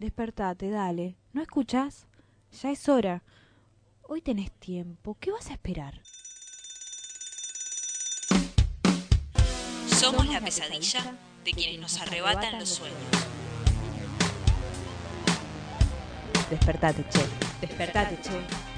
Despertate, dale. ¿No escuchas? Ya es hora. Hoy tenés tiempo. ¿Qué vas a esperar? Somos la pesadilla de quienes nos arrebatan los sueños. Despertate, che. Despertate, che.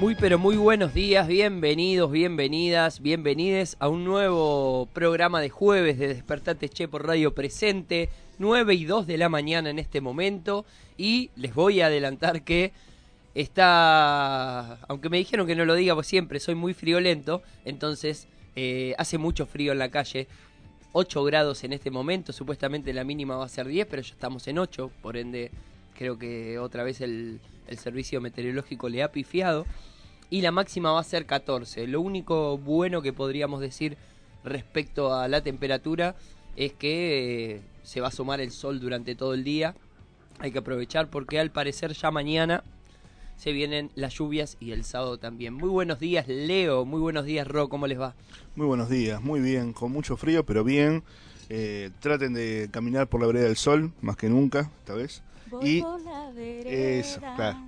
Muy pero muy buenos días, bienvenidos, bienvenidas, bienvenides a un nuevo programa de jueves de Despertate Che por Radio Presente, 9 y 2 de la mañana en este momento y les voy a adelantar que está, aunque me dijeron que no lo diga pues siempre, soy muy friolento, entonces eh, hace mucho frío en la calle, 8 grados en este momento, supuestamente la mínima va a ser 10, pero ya estamos en 8, por ende creo que otra vez el, servicio meteorológico le ha pifiado. Y la máxima va a ser 14. Lo único bueno que podríamos decir respecto a la temperatura es que eh, se va a sumar el sol durante todo el día. Hay que aprovechar porque al parecer ya mañana se vienen las lluvias y el sábado también. Muy buenos días Leo, muy buenos días Ro, ¿cómo les va? Muy buenos días, muy bien, con mucho frío, pero bien. Eh, traten de caminar por la vereda del sol, más que nunca, esta vez. Voy Y por la vereda eso, claro.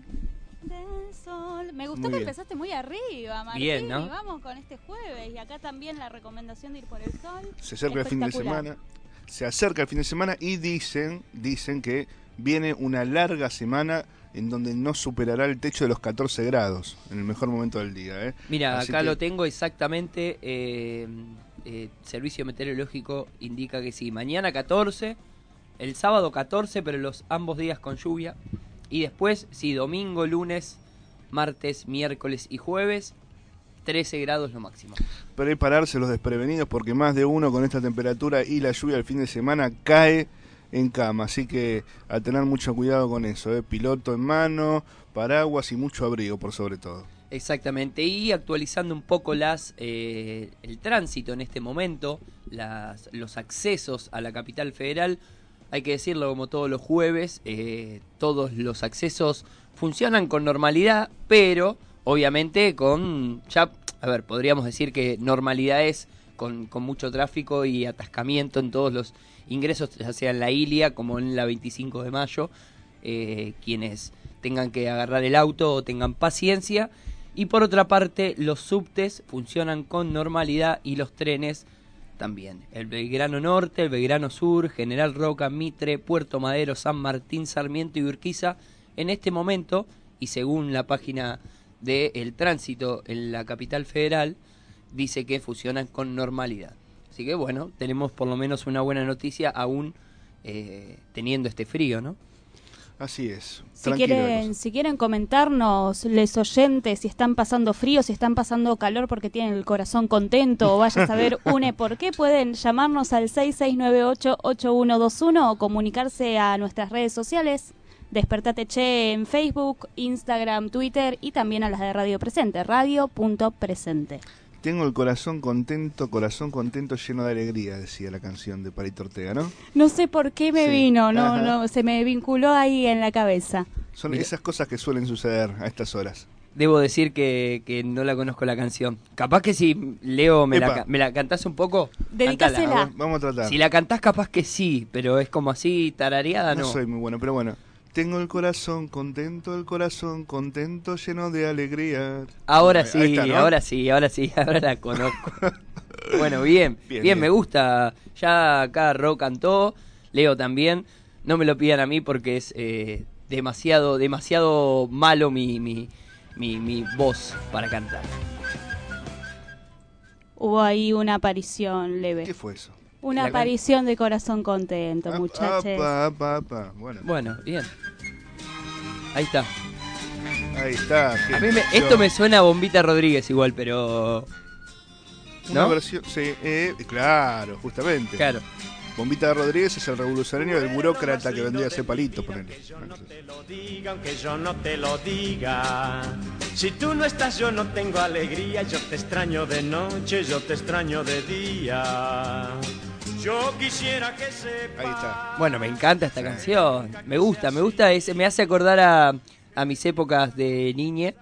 sol. Me gustó Muy que bien. empezaste muy arriba, Martín. Bien, ¿no? Y vamos con este jueves. Y acá también la recomendación de ir por el sol. Se acerca el fin de semana. Se acerca el fin de semana y dicen, dicen que viene una larga semana en donde no superará el techo de los 14 grados en el mejor momento del día. ¿eh? Mira, Así acá que- lo tengo exactamente. eh, eh, Servicio Meteorológico indica que sí. Mañana 14, el sábado 14, pero los ambos días con lluvia. Y después, sí, domingo, lunes, martes, miércoles y jueves, 13 grados lo máximo. Pero hay pararse los desprevenidos porque más de uno con esta temperatura y la lluvia el fin de semana cae en cama. Así que a tener mucho cuidado con eso. ¿eh? Piloto en mano, paraguas y mucho abrigo por sobre todo. Exactamente, y actualizando un poco las eh, el tránsito en este momento, las, los accesos a la capital federal, hay que decirlo como todos los jueves, eh, todos los accesos funcionan con normalidad, pero obviamente con, ya, a ver, podríamos decir que normalidad es con, mucho tráfico y atascamiento en todos los ingresos, ya sea en la Ilia como en la 25 de mayo, eh, quienes tengan que agarrar el auto o tengan paciencia. Y por otra parte, los subtes funcionan con normalidad y los trenes también. El Belgrano Norte, el Belgrano Sur, General Roca, Mitre, Puerto Madero, San Martín, Sarmiento y Urquiza, en este momento, y según la página de El Tránsito en la capital federal, dice que funcionan con normalidad. Así que bueno, tenemos por lo menos una buena noticia aún eh, teniendo este frío, ¿no? Así es. Si quieren, si quieren comentarnos, les oyentes, si están pasando frío, si están pasando calor porque tienen el corazón contento o vaya a saber une por qué, pueden llamarnos al 6698-8121 o comunicarse a nuestras redes sociales. Despertate Che en Facebook, Instagram, Twitter y también a las de Radio Presente, radio.presente. Tengo el corazón contento, corazón contento lleno de alegría, decía la canción de Parito Ortega, ¿no? No sé por qué me Sí. vino, no, Ajá. no, se me vinculó ahí en la cabeza. Son Mira. esas cosas que suelen suceder a estas horas. Debo decir que, que no la conozco la canción. Capaz que si, Leo, me la, me la cantás un poco. Dedicásela. vamos a tratar. Si la cantás, capaz que sí, pero es como así, tarareada, no no. soy muy bueno, pero bueno. Tengo el corazón contento, el corazón contento, lleno de alegría. Ahora sí, está, ¿no? ahora sí, ahora sí, ahora la conozco. bueno, bien, bien, Bien, bien. me gusta. Ya acá Ro cantó, Leo también. No me lo pidan a mí porque es eh, demasiado, demasiado malo mi, mi, mi, mi voz para cantar. Hubo ahí una aparición leve. ¿Qué fue eso? Una La aparición de corazón contento, Apa, muchachos. Bueno, Bueno, bien. Ahí está. ahí está. A mí me- esto me suena a Bombita Rodríguez igual, pero... Una ¿no? versión, sí, eh, claro, justamente. Claro. Bombita Rodríguez es el revolucionario del burócrata que vendría a ser palito, ponele. yo no te lo diga, aunque yo no te lo diga. Si tú no estás, yo no tengo alegría. Yo te extraño de noche, yo te extraño de día. Yo quisiera que sepas. Ahí está. Bueno, me encanta esta canción. Me gusta, me gusta. ese me hace acordar a, a mis épocas de niñe,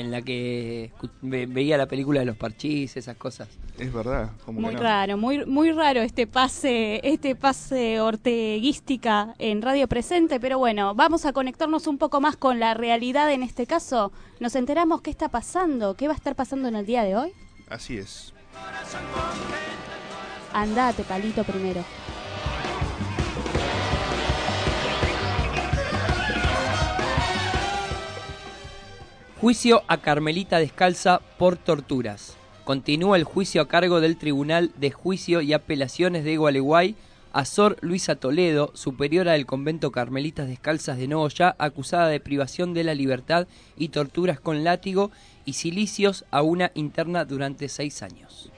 en la que ve- veía la película de los parchís, esas cosas. Es verdad. ¿cómo Muy que no? raro, muy muy raro este pase, este pase orteguística en Radio Presente, pero bueno, vamos a conectarnos un poco más con la realidad en este caso. Nos enteramos qué está pasando, qué va a estar pasando en el día de hoy. Así es. Andate, palito primero. Juicio a Carmelita Descalza por torturas. Continúa el juicio a cargo del Tribunal de Juicio y Apelaciones de Gualeguay a Sor Luisa Toledo, superiora del convento Carmelitas Descalzas de Nogoyá, acusada de privación de la libertad y torturas con látigo y silicios a una interna durante seis años.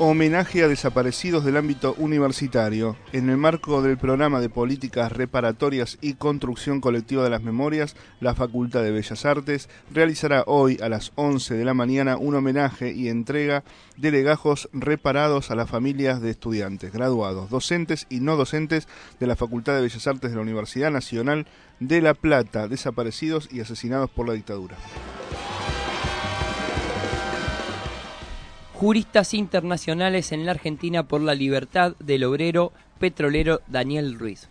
Homenaje a desaparecidos del ámbito universitario. En el marco del programa de políticas reparatorias y construcción colectiva de las memorias, la Facultad de Bellas Artes realizará hoy a las 11 de la mañana un homenaje y entrega de legajos reparados a las familias de estudiantes, graduados, docentes y no docentes de la Facultad de Bellas Artes de la Universidad Nacional de La Plata, desaparecidos y asesinados por la dictadura. Juristas internacionales en la Argentina por la libertad del obrero petrolero Daniel Ruiz.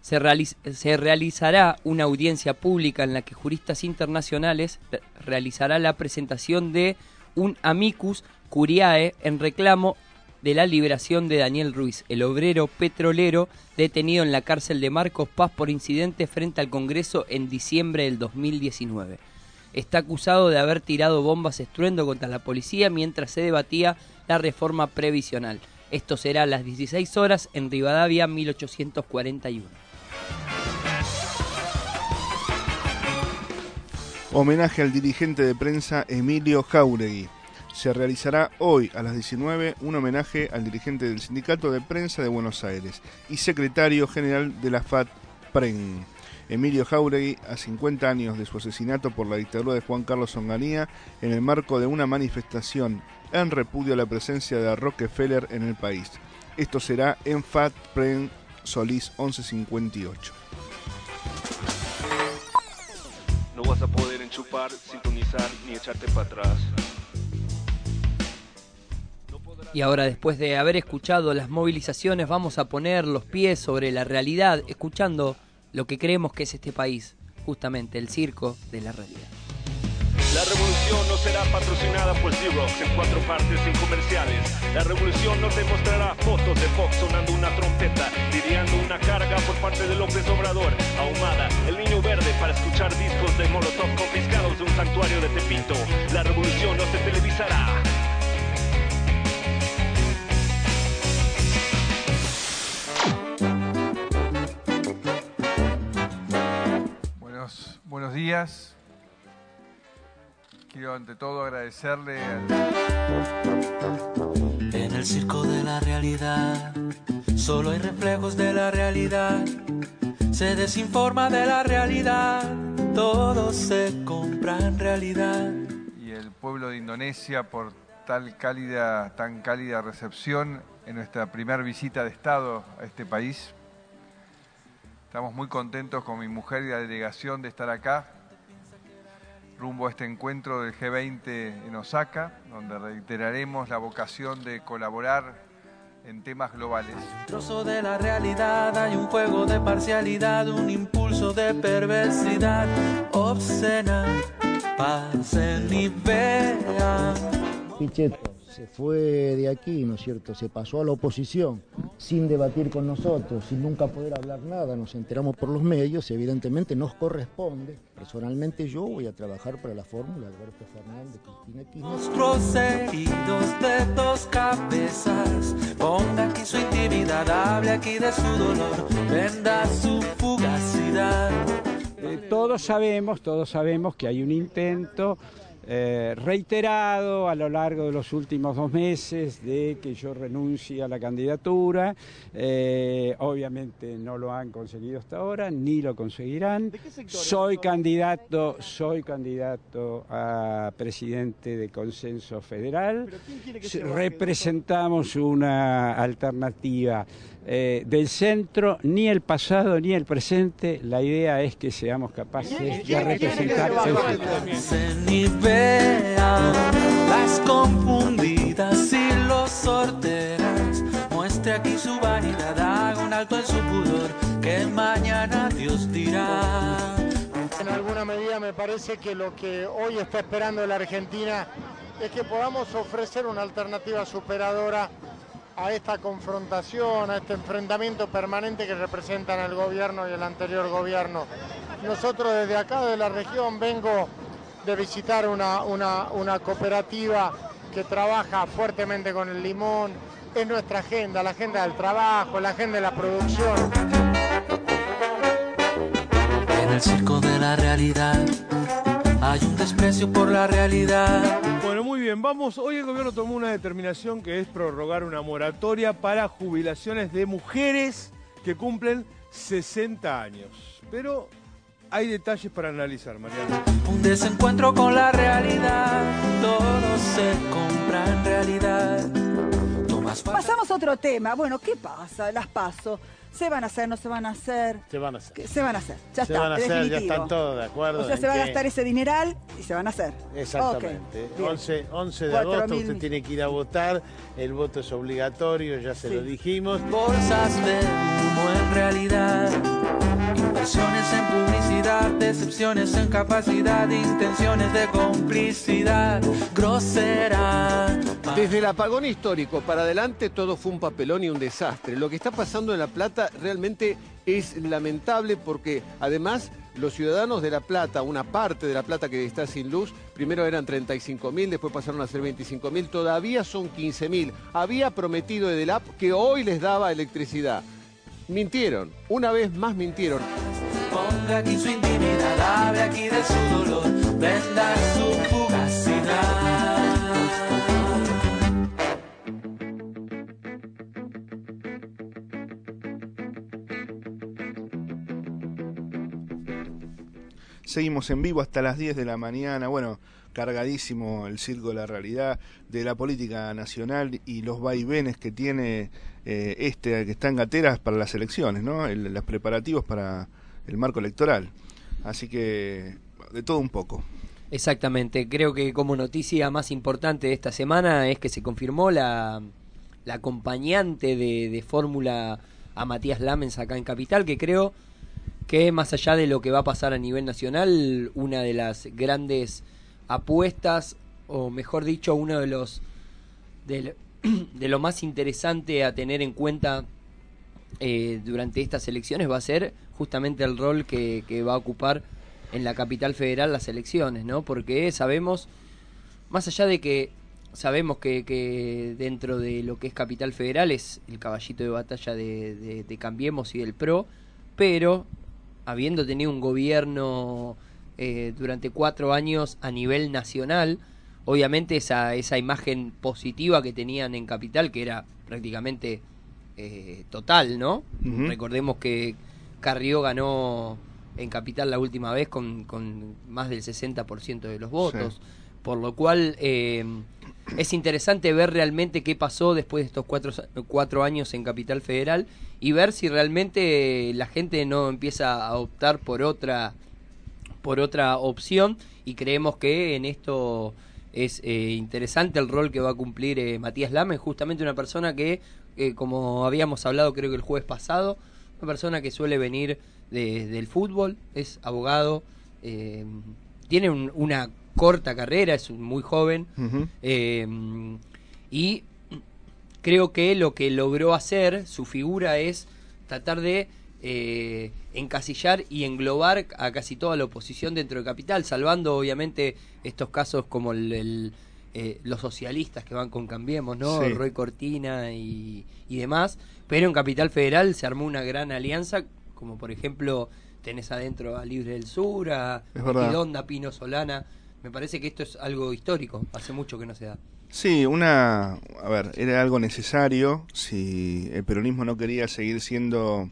Se, realiz- se realizará una audiencia pública en la que juristas internacionales re- realizará la presentación de un amicus curiae en reclamo de la liberación de Daniel Ruiz, el obrero petrolero detenido en la cárcel de Marcos Paz por incidente frente al Congreso en diciembre del 2019 está acusado de haber tirado bombas estruendo contra la policía mientras se debatía la reforma previsional. Esto será a las 16 horas en Rivadavia 1841. Homenaje al dirigente de prensa Emilio Jauregui. Se realizará hoy a las 19 un homenaje al dirigente del Sindicato de Prensa de Buenos Aires y secretario general de la FAT-PREN. Emilio Jauregui, a 50 años de su asesinato por la dictadura de Juan Carlos Onganía, en el marco de una manifestación en repudio a la presencia de Rockefeller en el país. Esto será en FAT-PREN Solís 1158. No vas a poder enchupar, sintonizar ni echarte para atrás. Y ahora, después de haber escuchado las movilizaciones, vamos a poner los pies sobre la realidad, escuchando lo que creemos que es este país, justamente el circo de la realidad. La revolución no será patrocinada por Xerox en cuatro partes sin comerciales. La revolución no te mostrará fotos de Fox sonando una trompeta, lidiando una carga por parte de López Obrador, ahumada, el niño verde para escuchar discos de Molotov confiscados de un santuario de Tepito. La revolución no se televisará. Buenos, buenos días. Quiero ante todo agradecerle al, En el circo de la realidad, solo hay reflejos de la realidad. Se desinforma de la realidad, todo se compra en realidad. y el pueblo de Indonesia por tal cálida, tan cálida recepción en nuestra primera visita de Estado a este país. Estamos muy contentos con mi mujer y la delegación de estar acá, rumbo a este encuentro del G20 en Osaka, donde reiteraremos la vocación de colaborar en temas globales. Trozo de la realidad, hay un juego de parcialidad, un impulso de perversidad obscena. Pasen y vean. Pichetto se fue de aquí, ¿no es cierto? Se pasó a la oposición sin debatir con nosotros, sin nunca poder hablar nada. Nos enteramos por los medios, evidentemente nos corresponde. Personalmente yo voy a trabajar para la fórmula de Alberto Fernández, Cristina Kirchner. Monstruos heridos de dos cabezas. Ponga aquí su intimidad, hable aquí de su dolor, venda su fugacidad. Eh, todos sabemos, todos sabemos que hay un intento eh, reiterado a lo largo de los últimos dos meses de que yo renuncie a la candidatura. Eh, obviamente no lo han conseguido hasta ahora, ni lo conseguirán. Soy candidato, soy candidato a presidente de Consenso Federal. Representamos una alternativa eh, del centro, ni el pasado ni el presente. La idea es que seamos capaces de representar el futuro. Se nivelan las confundidas y los sorteras. Muestre aquí su vanidad, haga un alto en su pudor, que mañana Dios dirá. En alguna medida me parece que lo que hoy está esperando la Argentina es que podamos ofrecer una alternativa superadora a esta confrontación, a este enfrentamiento permanente que representan el gobierno y el anterior gobierno. Nosotros desde acá de la región vengo de visitar una, una, una cooperativa que trabaja fuertemente con el limón, es nuestra agenda, la agenda del trabajo, la agenda de la producción. En el circo de la realidad hay un desprecio por la realidad. Muy bien, vamos. Hoy el gobierno tomó una determinación que es prorrogar una moratoria para jubilaciones de mujeres que cumplen 60 años. Pero hay detalles para analizar, Mariana. Un desencuentro con la realidad, todo se compra en realidad. Fabra- Pasamos a otro tema. Bueno, ¿qué pasa? Las paso. ¿Se van a hacer, no se van a hacer? Se van a hacer. ¿Qué- Se van a hacer. Ya Se está. van a hacer, ya definitivo. están todos de acuerdo O sea, se va a gastar ese dineral y se van a hacer. Exactamente. Ok, bien. 11, 11 de Cuatro agosto mil usted tiene que ir a votar. El voto es obligatorio, ya se Sí. lo dijimos. Bolsas de humo en realidad. Inversiones en publicidad, decepciones en capacidad, intenciones de complicidad grosera. Desde el apagón histórico para adelante todo fue un papelón y un desastre. Lo que está pasando en La Plata realmente es lamentable porque además los ciudadanos de La Plata, una parte de La Plata que está sin luz, primero eran 35 mil, después pasaron a ser 25 mil, todavía son 15 mil. Había prometido Edelap que hoy les daba electricidad. Mintieron, una vez más mintieron. Ponga aquí su intimidad, hable aquí de su dolor, venda su Seguimos en vivo hasta las 10 de la mañana. Bueno, cargadísimo el circo de la realidad, de la política nacional y los vaivenes que tiene eh, este, que está en gateras para las elecciones, ¿no? Los preparativos para el marco electoral. Así que, de todo un poco. Exactamente, creo que como noticia más importante de esta semana es que se confirmó la, la acompañante de, de fórmula a Matías Lamens acá en Capital, que creo que más allá de lo que va a pasar a nivel nacional, una de las grandes apuestas, o mejor dicho, uno de los de, lo- más interesante a tener en cuenta eh, durante estas elecciones va a ser justamente el rol que, va a ocupar en la capital federal las elecciones, ¿no? Porque sabemos, más allá de que sabemos que, que dentro de lo que es capital federal es el caballito de batalla de- de Cambiemos y del PRO, pero habiendo tenido un gobierno eh, durante cuatro años a nivel nacional, obviamente esa, esa imagen positiva que tenían en capital, que era prácticamente eh, total, ¿no? Recordemos que Carrió ganó en Capital la última vez con, con más del 60% de los votos, por lo cual eh, es interesante ver realmente qué pasó después de estos cuatro, cuatro años en Capital Federal y ver si realmente la gente no empieza a optar por otra por otra opción. Y creemos que en esto es eh, interesante el rol que va a cumplir eh, Matías Lame, justamente una persona que, eh, como habíamos hablado creo que el jueves pasado, una persona que suele venir de- del fútbol, es abogado, tiene un- una corta carrera, es muy joven eh, y creo que lo que logró hacer, su figura es tratar de eh, encasillar y englobar a casi toda la oposición dentro de Capital, salvando obviamente estos casos como el, el, eh, los socialistas que van con Cambiemos, ¿no? Sí. Roy Cortina y, y demás, pero en Capital Federal se armó una gran alianza, como por ejemplo tenés adentro a Libre del Sur, a. Equidonda, Pino Solana, me parece que esto es algo histórico, hace mucho que no se da. Sí, una, a ver, era algo necesario si el peronismo no quería seguir siendo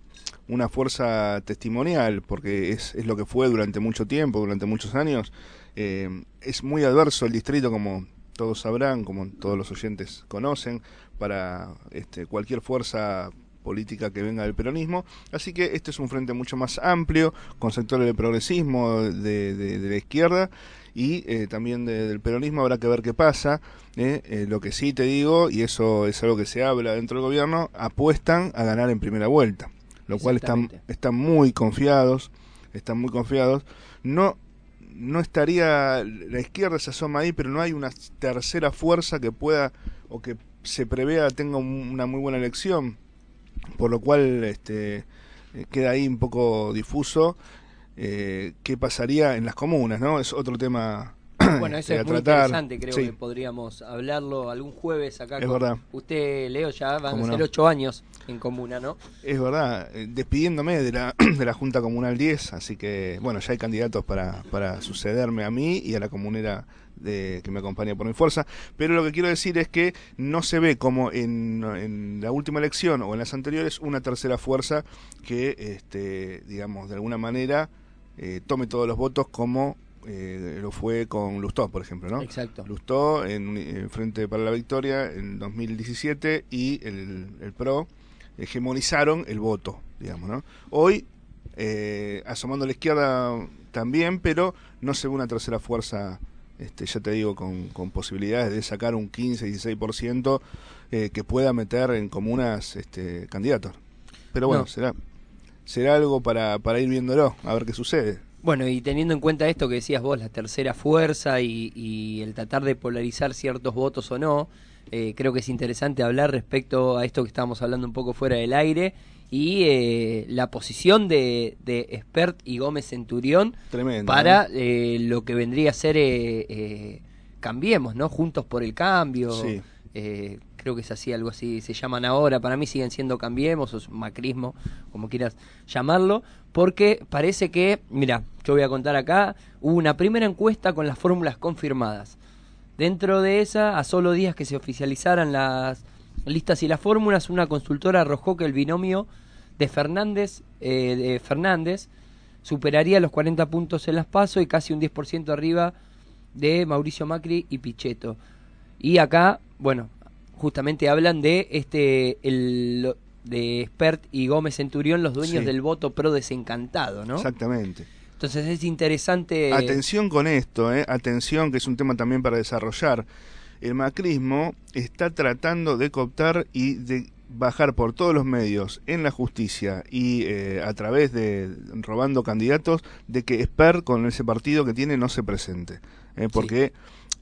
una fuerza testimonial, porque es, es lo que fue durante mucho tiempo, durante muchos años. Eh, es muy adverso el distrito, como todos sabrán, como todos los oyentes conocen, para este, cualquier fuerza política que venga del peronismo. Así que este es un frente mucho más amplio, con sectores del progresismo, de, de- de la izquierda y eh, también de- del peronismo. Habrá que ver qué pasa. ¿eh? Eh, lo que sí te digo, y eso es algo que se habla dentro del gobierno, apuestan a ganar en primera vuelta, lo cual están, están muy confiados, están muy confiados. No no estaría la izquierda se asoma ahí, pero no hay una tercera fuerza que pueda o que se prevea tenga un- una muy buena elección, por lo cual este queda ahí un poco difuso eh, qué pasaría en las comunas, ¿no? Es otro tema Bueno, eso es muy tratar. interesante, creo Sí. que podríamos hablarlo algún jueves acá. Es con verdad. Usted, Leo, ya van a ser no. ocho años en comuna, ¿no? Es verdad, eh, despidiéndome de la, de la Junta Comunal 10, así que, bueno, ya hay candidatos para, para sucederme a mí y a la comunera de, que me acompaña por mi fuerza, pero lo que quiero decir es que no se ve como en, en la última elección o en las anteriores una tercera fuerza que, este, digamos, de alguna manera eh, tome todos los votos como eh, lo fue con Lustó, por ejemplo, ¿no? Exacto. Lustó en, en Frente para la Victoria en 2017 y el, el PRO hegemonizaron el voto, digamos, ¿no? Hoy, eh, asomando a la izquierda también, pero no se ve una tercera fuerza, este, ya te digo, con, con posibilidades de sacar un 15-16% eh, que pueda meter en comunas este, candidatos. Pero bueno, No. será será algo para, para ir viéndolo, a ver qué sucede. Bueno, y teniendo en cuenta esto que decías vos, la tercera fuerza y, y el tratar de polarizar ciertos votos o no, eh, creo que es interesante hablar respecto a esto que estábamos hablando un poco fuera del aire y eh, la posición de, de Espert y Gómez Centurión Tremendo, para eh, lo que vendría a ser eh, eh, Cambiemos, ¿no? Juntos por el Cambio. Sí. eh, creo que es así, algo así se llaman ahora. Para mí siguen siendo Cambiemos o Macrismo, como quieras llamarlo, porque parece que, mira, yo voy a contar acá, hubo una primera encuesta con las fórmulas confirmadas. Dentro de esa, a solo días que se oficializaran las listas y las fórmulas, una consultora arrojó que el binomio de Fernández, eh, de Fernández superaría los 40 puntos en las PASO y casi un 10% arriba de Mauricio Macri y Pichetto. Y acá, bueno, justamente hablan de este el de Spert y Gómez Centurión, los dueños Sí. del voto pro desencantado, ¿no? Exactamente. Entonces es interesante. Atención con esto, ¿eh? atención, que es un tema también para desarrollar. El macrismo está tratando de cooptar y de bajar por todos los medios en la justicia y eh, a través de robando candidatos de que Esper con ese partido que tiene no se presente. ¿eh? Porque,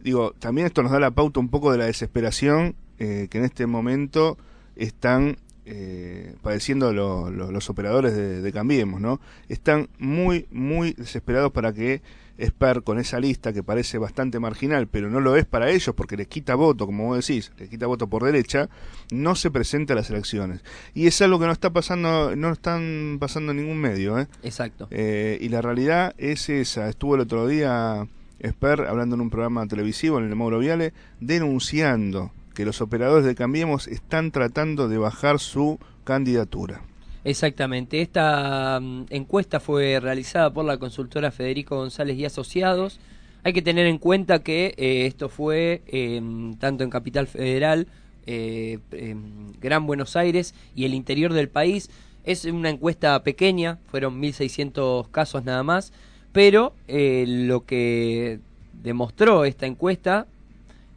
digo, también esto nos da la pauta un poco de la desesperación eh, que en este momento están eh, padeciendo lo- lo- los operadores de, de Cambiemos, ¿no? Están muy, muy desesperados para que Esper, con esa lista que parece bastante marginal, pero no lo es para ellos porque les quita voto, como vos decís, les quita voto por derecha, no se presente a las elecciones. Y es algo que no está pasando, no están pasando en ningún medio, ¿eh? Exacto. Eh, y la realidad es esa. Estuvo el otro día Esper hablando en un programa televisivo, en el Mauro Viale, denunciando que los operadores de Cambiemos están tratando de bajar su candidatura. Exactamente. Esta mm, encuesta fue realizada por la consultora Federico González y Asociados. Hay que tener en cuenta que eh, esto fue eh, tanto en Capital Federal, eh, em, Gran Buenos Aires y el interior del país. Es una encuesta pequeña, fueron 1.600 casos nada más, pero eh, lo que demostró esta encuesta,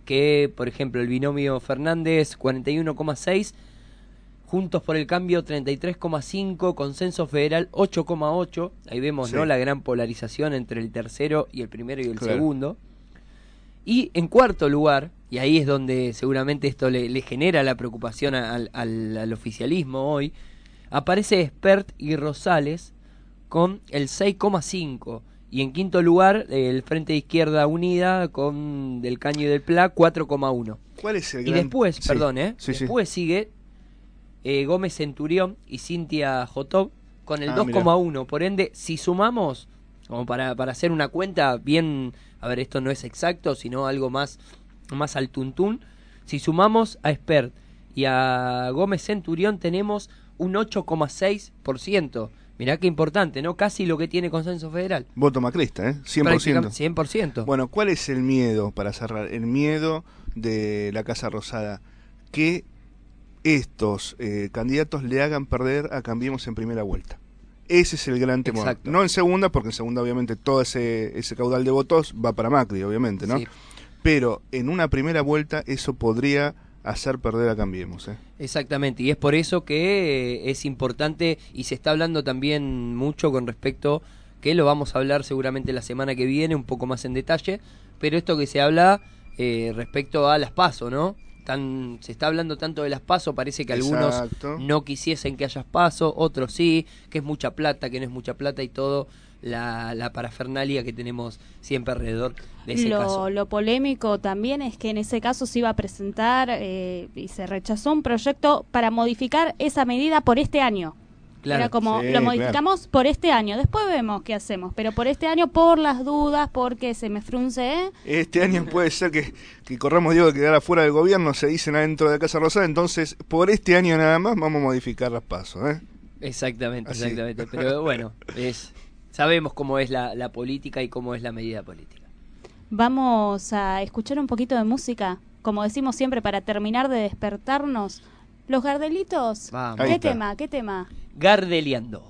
que por ejemplo el binomio Fernández 41,6, Juntos por el Cambio 33,5, Consenso Federal 8,8. Ahí vemos Sí. ¿no? la gran polarización entre el tercero y el primero y el Claro. segundo. Y en cuarto lugar, y ahí es donde seguramente esto le, le genera la preocupación al, al- al oficialismo hoy, aparece Spert y Rosales con el 6,5. Y en quinto lugar, el Frente de Izquierda Unida con Del Caño y del Pla 4,1. ¿Cuál es el Y gran- después, Sí, perdón, ¿eh? sí. después sigue eh, Gómez Centurión y Cintia Jotov con el Ah, 2,1. Por ende, si sumamos, como para, para hacer una cuenta bien, a ver, esto no es exacto, sino algo más, más al tuntún, si sumamos a Spert y a Gómez Centurión tenemos un 8,6%. Mirá qué importante, ¿no? Casi lo que tiene Consenso Federal. Voto macrista, ¿eh? 100%. Prácticamente 100%. Bueno, ¿cuál es el miedo, para cerrar? El miedo de la Casa Rosada. Que estos eh, candidatos le hagan perder a Cambiemos en primera vuelta. Ese es el gran temor. Exacto. No en segunda, porque en segunda obviamente todo ese, ese caudal de votos va para Macri, obviamente, ¿no? Sí. Pero en una primera vuelta eso podría hacer perder a Cambiemos. ¿eh? Exactamente, y es por eso que eh, es importante y se está hablando también mucho con respecto, que lo vamos a hablar seguramente la semana que viene, un poco más en detalle, pero esto que se habla eh, respecto a las PASO, ¿no? Tan, se está hablando tanto de las PASO, parece que algunos Exacto. no quisiesen que hayas PASO, otros sí, que es mucha plata, que no es mucha plata y todo la, la parafernalia que tenemos siempre alrededor de ese lo, caso. lo polémico también es que en ese caso se iba a presentar eh, y se rechazó un proyecto para modificar esa medida por este año. Claro. Era como, Sí, lo claro. modificamos por este año, después vemos qué hacemos, pero por este año, por las dudas, porque se me frunce, ¿eh? Este año puede ser que, que corramos Diego de quedar afuera del gobierno, se dicen adentro de Casa Rosada, entonces por este año nada más vamos a modificar las pasos. ¿eh? Exactamente, Así. exactamente. Pero bueno, es sabemos cómo es la, la política y cómo es la medida política. Vamos a escuchar un poquito de música, como decimos siempre, para terminar de despertarnos. Los Gardelitos, Vamos. Ahí ¿qué está. tema? ¿Qué tema? Gardeliando.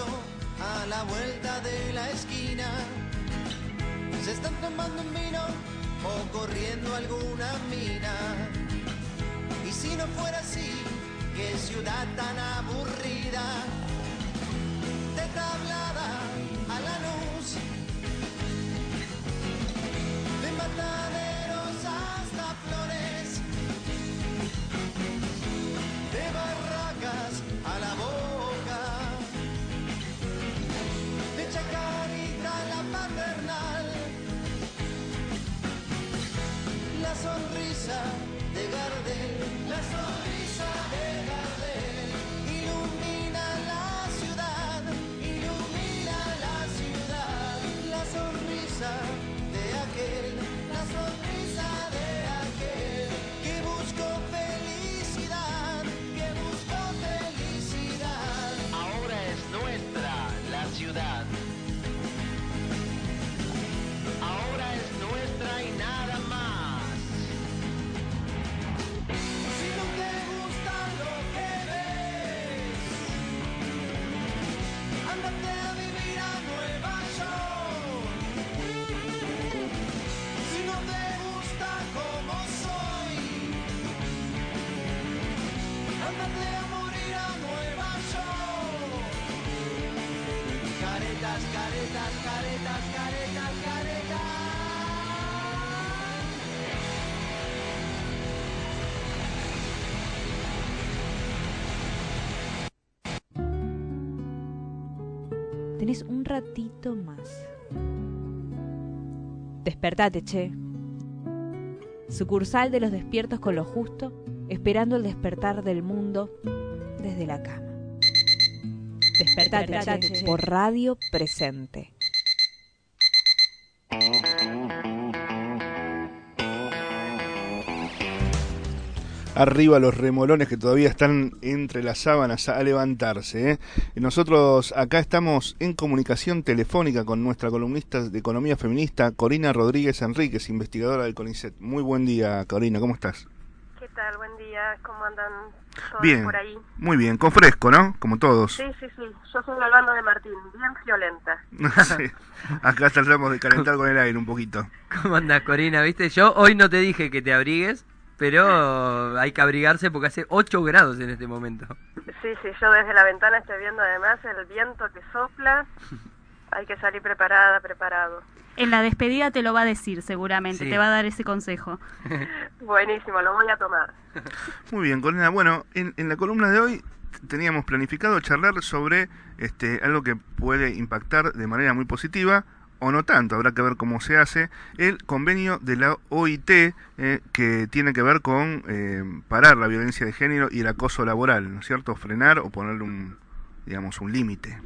A la vuelta de la esquina. Se están tomando un vino o corriendo alguna mina. Y si no fuera así, qué ciudad tan aburrida. Un ratito más. Despertate, che. Sucursal de los despiertos con lo justo, esperando el despertar del mundo desde la cama. Despertate, che, por radio presente. Arriba los remolones que todavía están entre las sábanas a levantarse. ¿eh? Y Nosotros acá estamos en comunicación telefónica con nuestra columnista de economía feminista, Corina Rodríguez Enríquez, investigadora del CONICET. Muy buen día, Corina, ¿cómo estás? ¿Qué tal? Buen día. ¿Cómo andan todos Bien, por ahí? muy bien, con fresco, ¿no? Como todos. Sí, sí, sí. Yo soy el bando de Martín, bien violenta. Sí. Acá tratamos de calentar con el aire un poquito. ¿Cómo andas, Corina? ¿Viste? Yo hoy no te dije que te abrigues, pero hay que abrigarse porque hace 8 grados en este momento. Sí, sí, yo desde la ventana estoy viendo además el viento que sopla. Hay que salir preparada, preparado. En la despedida te lo va a decir seguramente, Sí. te va a dar ese consejo. Buenísimo, lo voy a tomar. Muy bien, Corina. Bueno, en, en la columna de hoy teníamos planificado charlar sobre este, algo que puede impactar de manera muy positiva o no tanto, habrá que ver cómo se hace, el convenio de la OIT eh, que tiene que ver con eh, parar la violencia de género y el acoso laboral, ¿no es cierto? Frenar o ponerle un, digamos, un límite.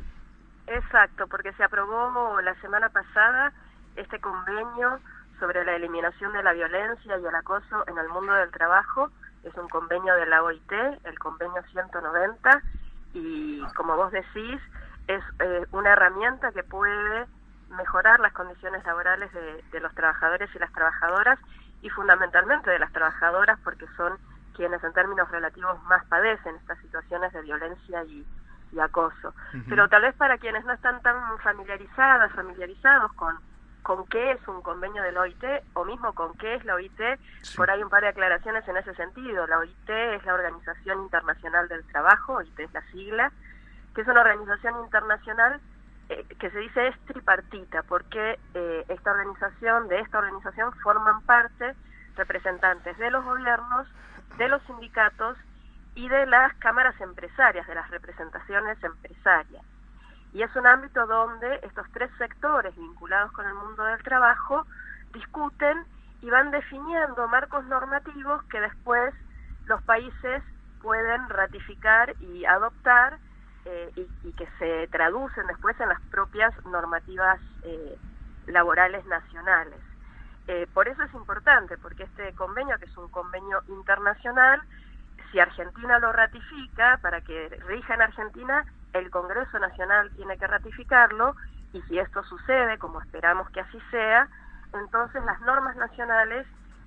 Exacto, porque se aprobó la semana pasada este convenio sobre la eliminación de la violencia y el acoso en el mundo del trabajo. Es un convenio de la OIT, el convenio 190, y como vos decís, es eh, una herramienta que puede mejorar las condiciones laborales de, de los trabajadores y las trabajadoras, y fundamentalmente de las trabajadoras, porque son quienes en términos relativos más padecen estas situaciones de violencia y, y acoso. Pero tal vez para quienes no están tan familiarizadas, familiarizados con, con qué es un convenio de la OIT o mismo con qué es la OIT, por ahí un par de aclaraciones en ese sentido. La OIT es la Organización Internacional del Trabajo, OIT es la sigla, que es una organización internacional que se dice es tripartita, porque eh, esta organización, de esta organización forman parte representantes de los gobiernos, de los sindicatos y de las cámaras empresarias, de las representaciones empresarias. Y es un ámbito donde estos tres sectores vinculados con el mundo del trabajo discuten y van definiendo marcos normativos que después los países pueden ratificar y adoptar eh, y, y que se traducen después en las propias normativas eh, laborales nacionales. Eh, por eso es importante, porque este convenio, que es un convenio internacional, si Argentina lo ratifica, para que rija en Argentina, el Congreso Nacional tiene que ratificarlo, y si esto sucede, como esperamos que así sea, entonces las normas nacionales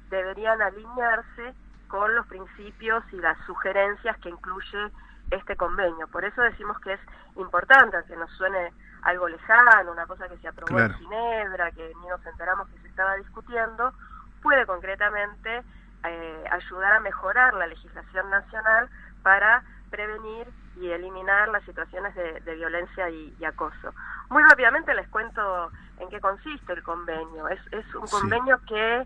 deberían alinearse con los principios y las sugerencias que incluye este convenio. Por eso decimos que es importante, aunque nos suene algo lejano, una cosa que se aprobó Claro. en Ginebra, que ni nos enteramos que se estaba discutiendo, puede concretamente eh, ayudar a mejorar la legislación nacional para prevenir y eliminar las situaciones de, de violencia y, y acoso. Muy rápidamente les cuento en qué consiste el convenio. Es, es un Sí. convenio que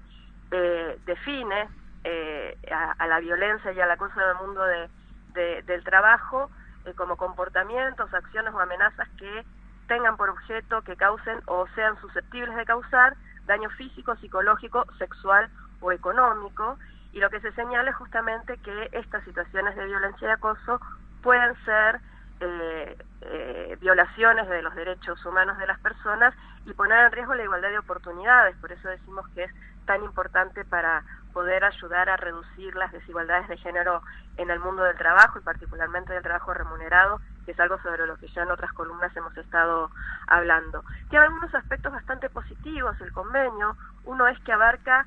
eh, define eh, a, a la violencia y al acoso en el mundo de- de- del trabajo eh, como comportamientos, acciones o amenazas que tengan por objeto que causen o sean susceptibles de causar daño físico, psicológico, sexual o económico. Y lo que se señala es justamente que estas situaciones de violencia y acoso pueden ser eh, eh, violaciones de los derechos humanos de las personas y poner en riesgo la igualdad de oportunidades. Por eso decimos que es tan importante para poder ayudar a reducir las desigualdades de género en el mundo del trabajo y particularmente del trabajo remunerado, que es algo sobre lo que ya en otras columnas hemos estado hablando. Tiene algunos aspectos bastante positivos el convenio. Uno es que abarca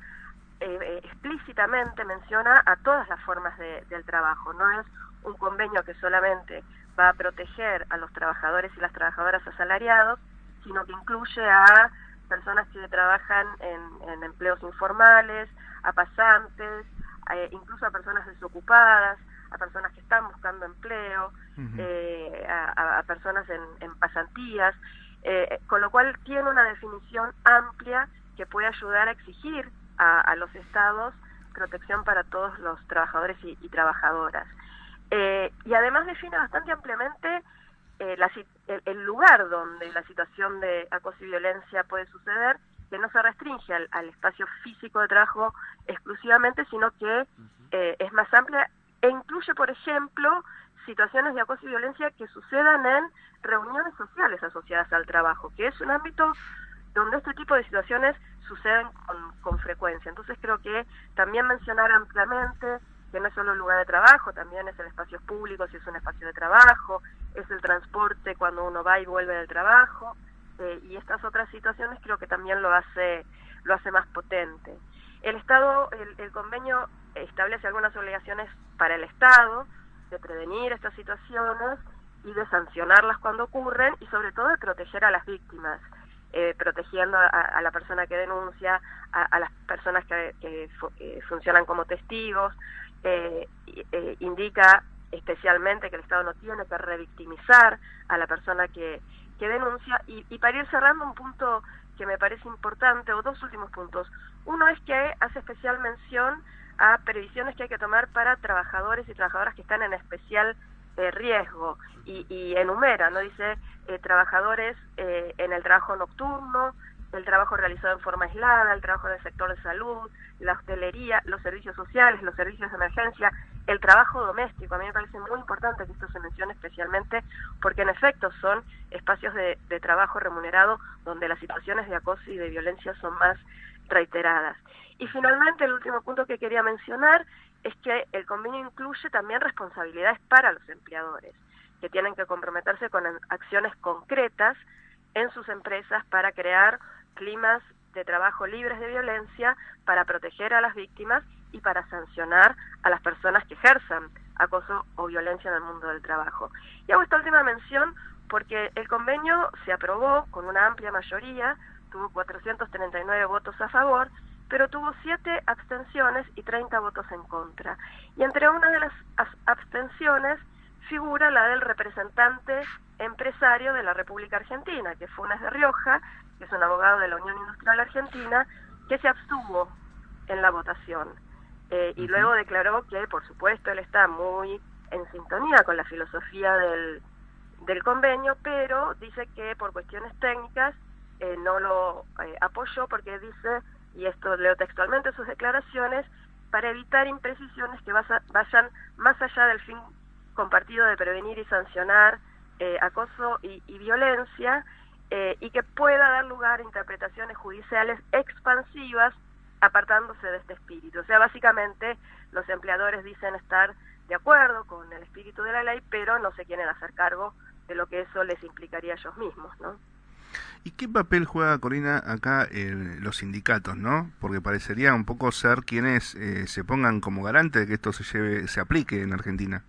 eh, eh, explícitamente menciona a todas las formas de- del trabajo. No es un convenio que solamente va a proteger a los trabajadores y las trabajadoras asalariados, sino que incluye a personas que trabajan en, en empleos informales, a pasantes, a- incluso a personas desocupadas, a personas que están buscando empleo, eh, a, personas en, en pasantías. Eh, con lo cual tiene una definición amplia que puede ayudar a exigir a, a los estados protección para todos los trabajadores y, y trabajadoras. Eh, y además define bastante ampliamente eh, la si- el, el lugar donde la situación de acoso y violencia puede suceder, que no se restringe al, al espacio físico de trabajo exclusivamente, sino que eh, es más amplia e incluye, por ejemplo, situaciones de acoso y violencia que sucedan en reuniones sociales asociadas al trabajo, que es un ámbito donde este tipo de situaciones suceden con, con frecuencia. Entonces creo que también mencionar ampliamente que no es solo el lugar de trabajo, también es el espacio público si es un espacio de trabajo, es el transporte cuando uno va y vuelve del trabajo, eh, y estas otras situaciones creo que también lo hace, lo hace más potente. El Estado, el, el convenio establece algunas obligaciones para el Estado de prevenir estas situaciones y de sancionarlas cuando ocurren y sobre todo de proteger a las víctimas, eh, protegiendo a, a la persona que denuncia, a, a las personas que, que fu- funcionan como testigos, eh, eh, indica especialmente que el Estado no tiene que revictimizar a la persona que, que denuncia y para ir cerrando un punto que me parece importante, o dos últimos puntos. Uno es que hace especial mención a previsiones que hay que tomar para trabajadores y trabajadoras que están en especial eh, riesgo y, y enumera, ¿no? Dice eh, trabajadores eh, en el trabajo nocturno, el trabajo realizado en forma aislada, el trabajo en el sector de salud, la hostelería, los servicios sociales, los servicios de emergencia, el trabajo doméstico. A mí me parece muy importante que esto se mencione especialmente porque en efecto son espacios de, de trabajo remunerado donde las situaciones de acoso y de violencia son más reiteradas. Y finalmente, el último punto que quería mencionar es que el convenio incluye también responsabilidades para los empleadores, que tienen que comprometerse con acciones concretas en sus empresas para crear climas de trabajo libres de violencia, para proteger a las víctimas y para sancionar a las personas que ejerzan acoso o violencia en el mundo del trabajo. Y hago esta última mención porque el convenio se aprobó con una amplia mayoría, tuvo 439 votos a favor, pero tuvo 7 abstenciones y 30 votos en contra. Y entre una de las as- abstenciones figura la del representante empresario de la República Argentina, que fue Funes de Rioja, que es un abogado de la Unión Industrial Argentina, que se abstuvo en la votación. Eh, y luego declaró que, por supuesto, él está muy en sintonía con la filosofía del, del convenio, pero dice que por cuestiones técnicas eh, no lo eh, apoyó porque dice, y esto leo textualmente sus declaraciones, para evitar imprecisiones que vayan más allá del fin compartido de prevenir y sancionar eh, acoso y, y violencia eh, y que pueda dar lugar a interpretaciones judiciales expansivas apartándose de este espíritu. O sea, básicamente los empleadores dicen estar de acuerdo con el espíritu de la ley, pero no se quieren hacer cargo de lo que eso les implicaría a ellos mismos, ¿no? ¿Y qué papel juega, Corina, acá el- los sindicatos, no? Porque parecería un poco ser quienes eh, se pongan como garante de que esto se lleve, se aplique en Argentina.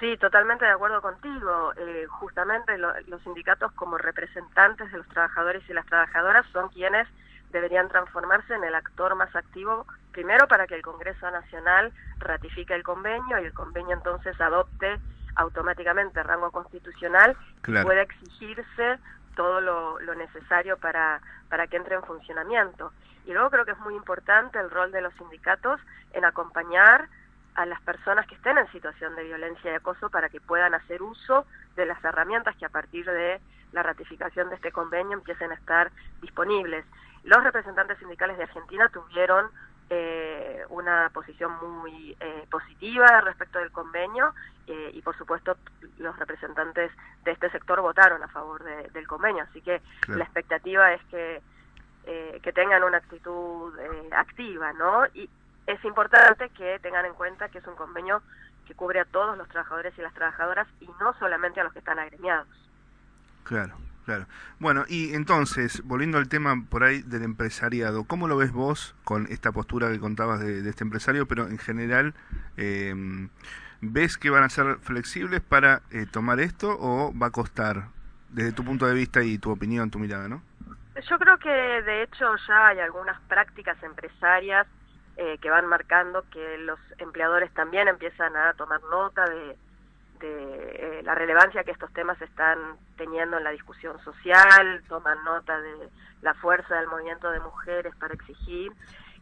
Sí, totalmente de acuerdo contigo. Eh, justamente lo- los sindicatos como representantes de los trabajadores y las trabajadoras son quienes deberían transformarse en el actor más activo, primero para que el Congreso Nacional ratifique el convenio y el convenio entonces adopte automáticamente rango constitucional Claro. y pueda exigirse todo lo, necesario para, para que entre en funcionamiento. Y luego creo que es muy importante el rol de los sindicatos en acompañar a las personas que estén en situación de violencia y acoso para que puedan hacer uso de las herramientas que a partir de la ratificación de este convenio empiecen a estar disponibles. Los representantes sindicales de Argentina tuvieron eh, una posición muy eh, positiva respecto del convenio eh, y por supuesto los representantes de este sector votaron a favor de- del convenio, así que Claro. la expectativa es que, eh, que tengan una actitud eh, activa, ¿no? Y es importante que tengan en cuenta que es un convenio que cubre a todos los trabajadores y las trabajadoras y no solamente a los que están agremiados. Claro, claro. Bueno, y entonces, volviendo al tema por ahí del empresariado, ¿cómo lo ves vos con esta postura que contabas de, este empresario, pero en general, eh, ¿ves que van a ser flexibles para eh, tomar esto o va a costar, desde tu punto de vista y tu opinión, tu mirada, no? Yo creo que de hecho ya hay algunas prácticas empresarias eh, que van marcando que los empleadores también empiezan a tomar nota de, de, eh, la relevancia que estos temas están teniendo en la discusión social, toman nota de la fuerza del movimiento de mujeres para exigir.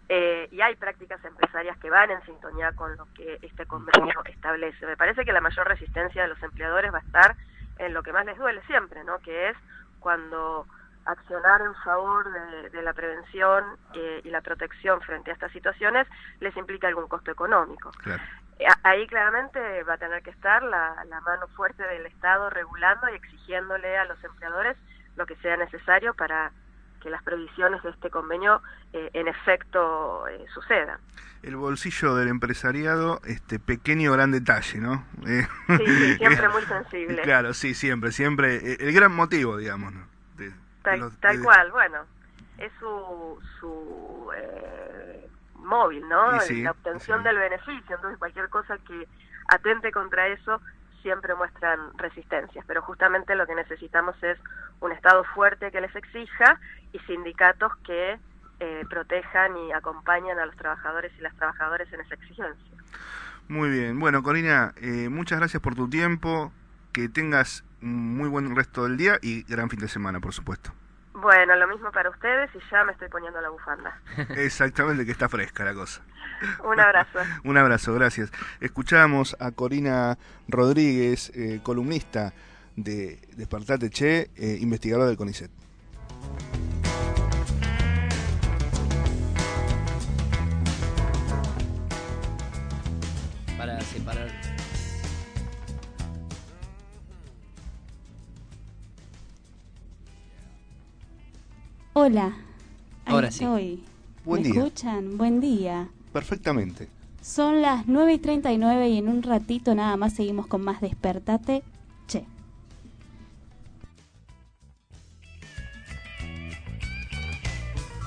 eh, y hay prácticas empresarias que van en sintonía con lo que este convenio establece. Me parece que la mayor resistencia de los empleadores va a estar en lo que más les duele siempre, ¿no? Que es cuando accionar en favor de, la prevención eh, y la protección frente a estas situaciones les implica algún costo económico. A- Ahí claramente va a tener que estar la, la mano fuerte del Estado regulando y exigiéndole a los empleadores lo que sea necesario para que las previsiones de este convenio eh, en efecto eh, sucedan. El bolsillo del empresariado, este pequeño gran detalle, ¿no? Eh, Sí, sí, siempre muy sensible. Claro, sí, siempre, siempre. eh, El gran motivo, digamos, ¿no? De- de Tal, los- tal de- cual, bueno, es su, su eh, móvil, ¿no? Sí, la obtención del beneficio, entonces cualquier cosa que atente contra eso siempre muestran resistencias, pero justamente lo que necesitamos es un Estado fuerte que les exija y sindicatos que eh, protejan y acompañan a los trabajadores y las trabajadoras en esa exigencia. Muy bien. Bueno, Corina, eh, muchas gracias por tu tiempo. Que tengas un muy buen resto del día y gran fin de semana, por supuesto. Bueno, lo mismo para ustedes y ya me estoy poniendo la bufanda. Exactamente, que está fresca la cosa. Un abrazo. Un abrazo, gracias. Escuchamos a Corina Rodríguez, eh, columnista de Despertate Che, eh, investigadora del CONICET. Hola. Ahí Ahora sí. estoy. Buen ¿Me día. escuchan? Buen día. Perfectamente. Son las 9 y 39 y en un ratito nada más seguimos con más Despertate. Che.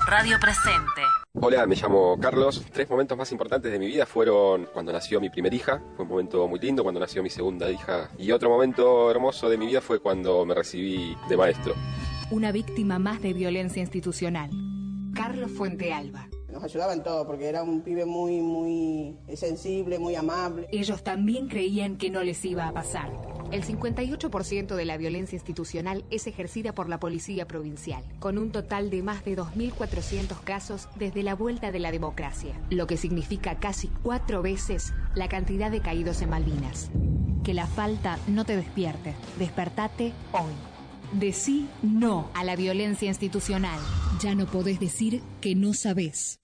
Radio Presente. Hola, me llamo Carlos. Tres momentos más importantes de mi vida fueron cuando nació mi primera hija, fue un momento muy lindo, cuando nació mi segunda hija. Y otro momento hermoso de mi vida fue cuando me recibí de maestro. Una víctima más de violencia institucional. Carlos Fuente Alba. Nos ayudaba en todo porque era un pibe muy, muy sensible, muy amable. Ellos también creían que no les iba a pasar. El 58% de la violencia institucional es ejercida por la Policía Provincial, con un total de más de 2.400 casos desde la vuelta de la democracia, lo que significa casi cuatro veces la cantidad de caídos en Malvinas. Que la falta no te despierte. Despertate hoy. Decí no a la violencia institucional. Ya no podés decir que no sabés.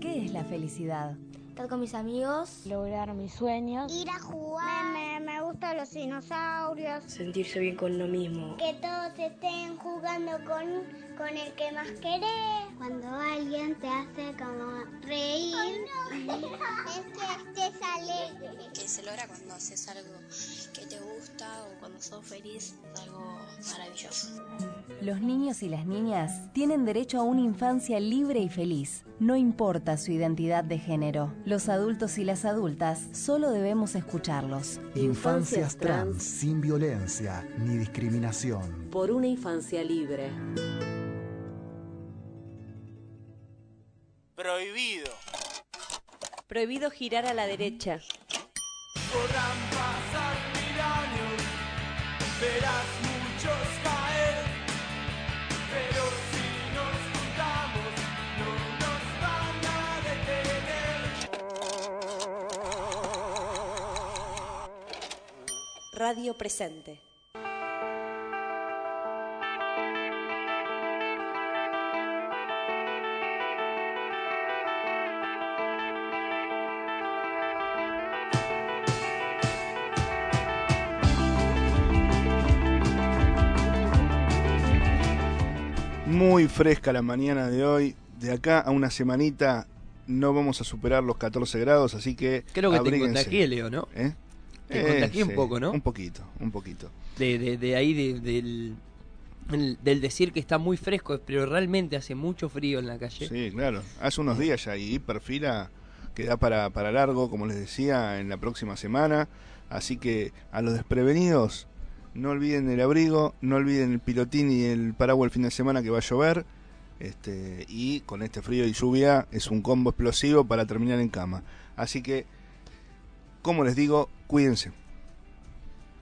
¿Qué es la felicidad? Estar con mis amigos. Lograr mis sueños. Ir a jugar. Me, me gustan los dinosaurios. Sentirse bien con lo mismo. Que todos estén jugando con, con el que más querés. Cuando alguien te hace como reír. es que estés alegre. Que se logra cuando haces algo que te gusta o cuando sos feliz. Es algo maravilloso. Los niños y las niñas tienen derecho a una infancia libre y feliz. No importa su identidad de género. Los adultos y las adultas solo debemos escucharlos. Infancias trans sin violencia ni discriminación. Por una infancia libre. Prohibido. Prohibido girar a la derecha. Podrán pasar mil años, verás muchos caer, pero si nos juntamos no nos van a detener. Radio Presente. Fresca la mañana de hoy. De acá a una semanita no vamos a superar los 14 grados, así que. Creo que te abríguense. contagié, Leo, ¿no? ¿Eh? Te Eh, contagié un poco, ¿no? Un poquito, un poquito. De, de, de ahí, de- del, el- del decir que está muy fresco, pero realmente hace mucho frío en la calle. Sí, claro. Hace unos días ya y perfila que da para, para largo, como les decía, en la próxima semana. Así que a los desprevenidos, no olviden el abrigo, no olviden el pilotín y el paraguas el fin de semana que va a llover. Este, y con este frío y lluvia es un combo explosivo para terminar en cama. Así que, como les digo, cuídense.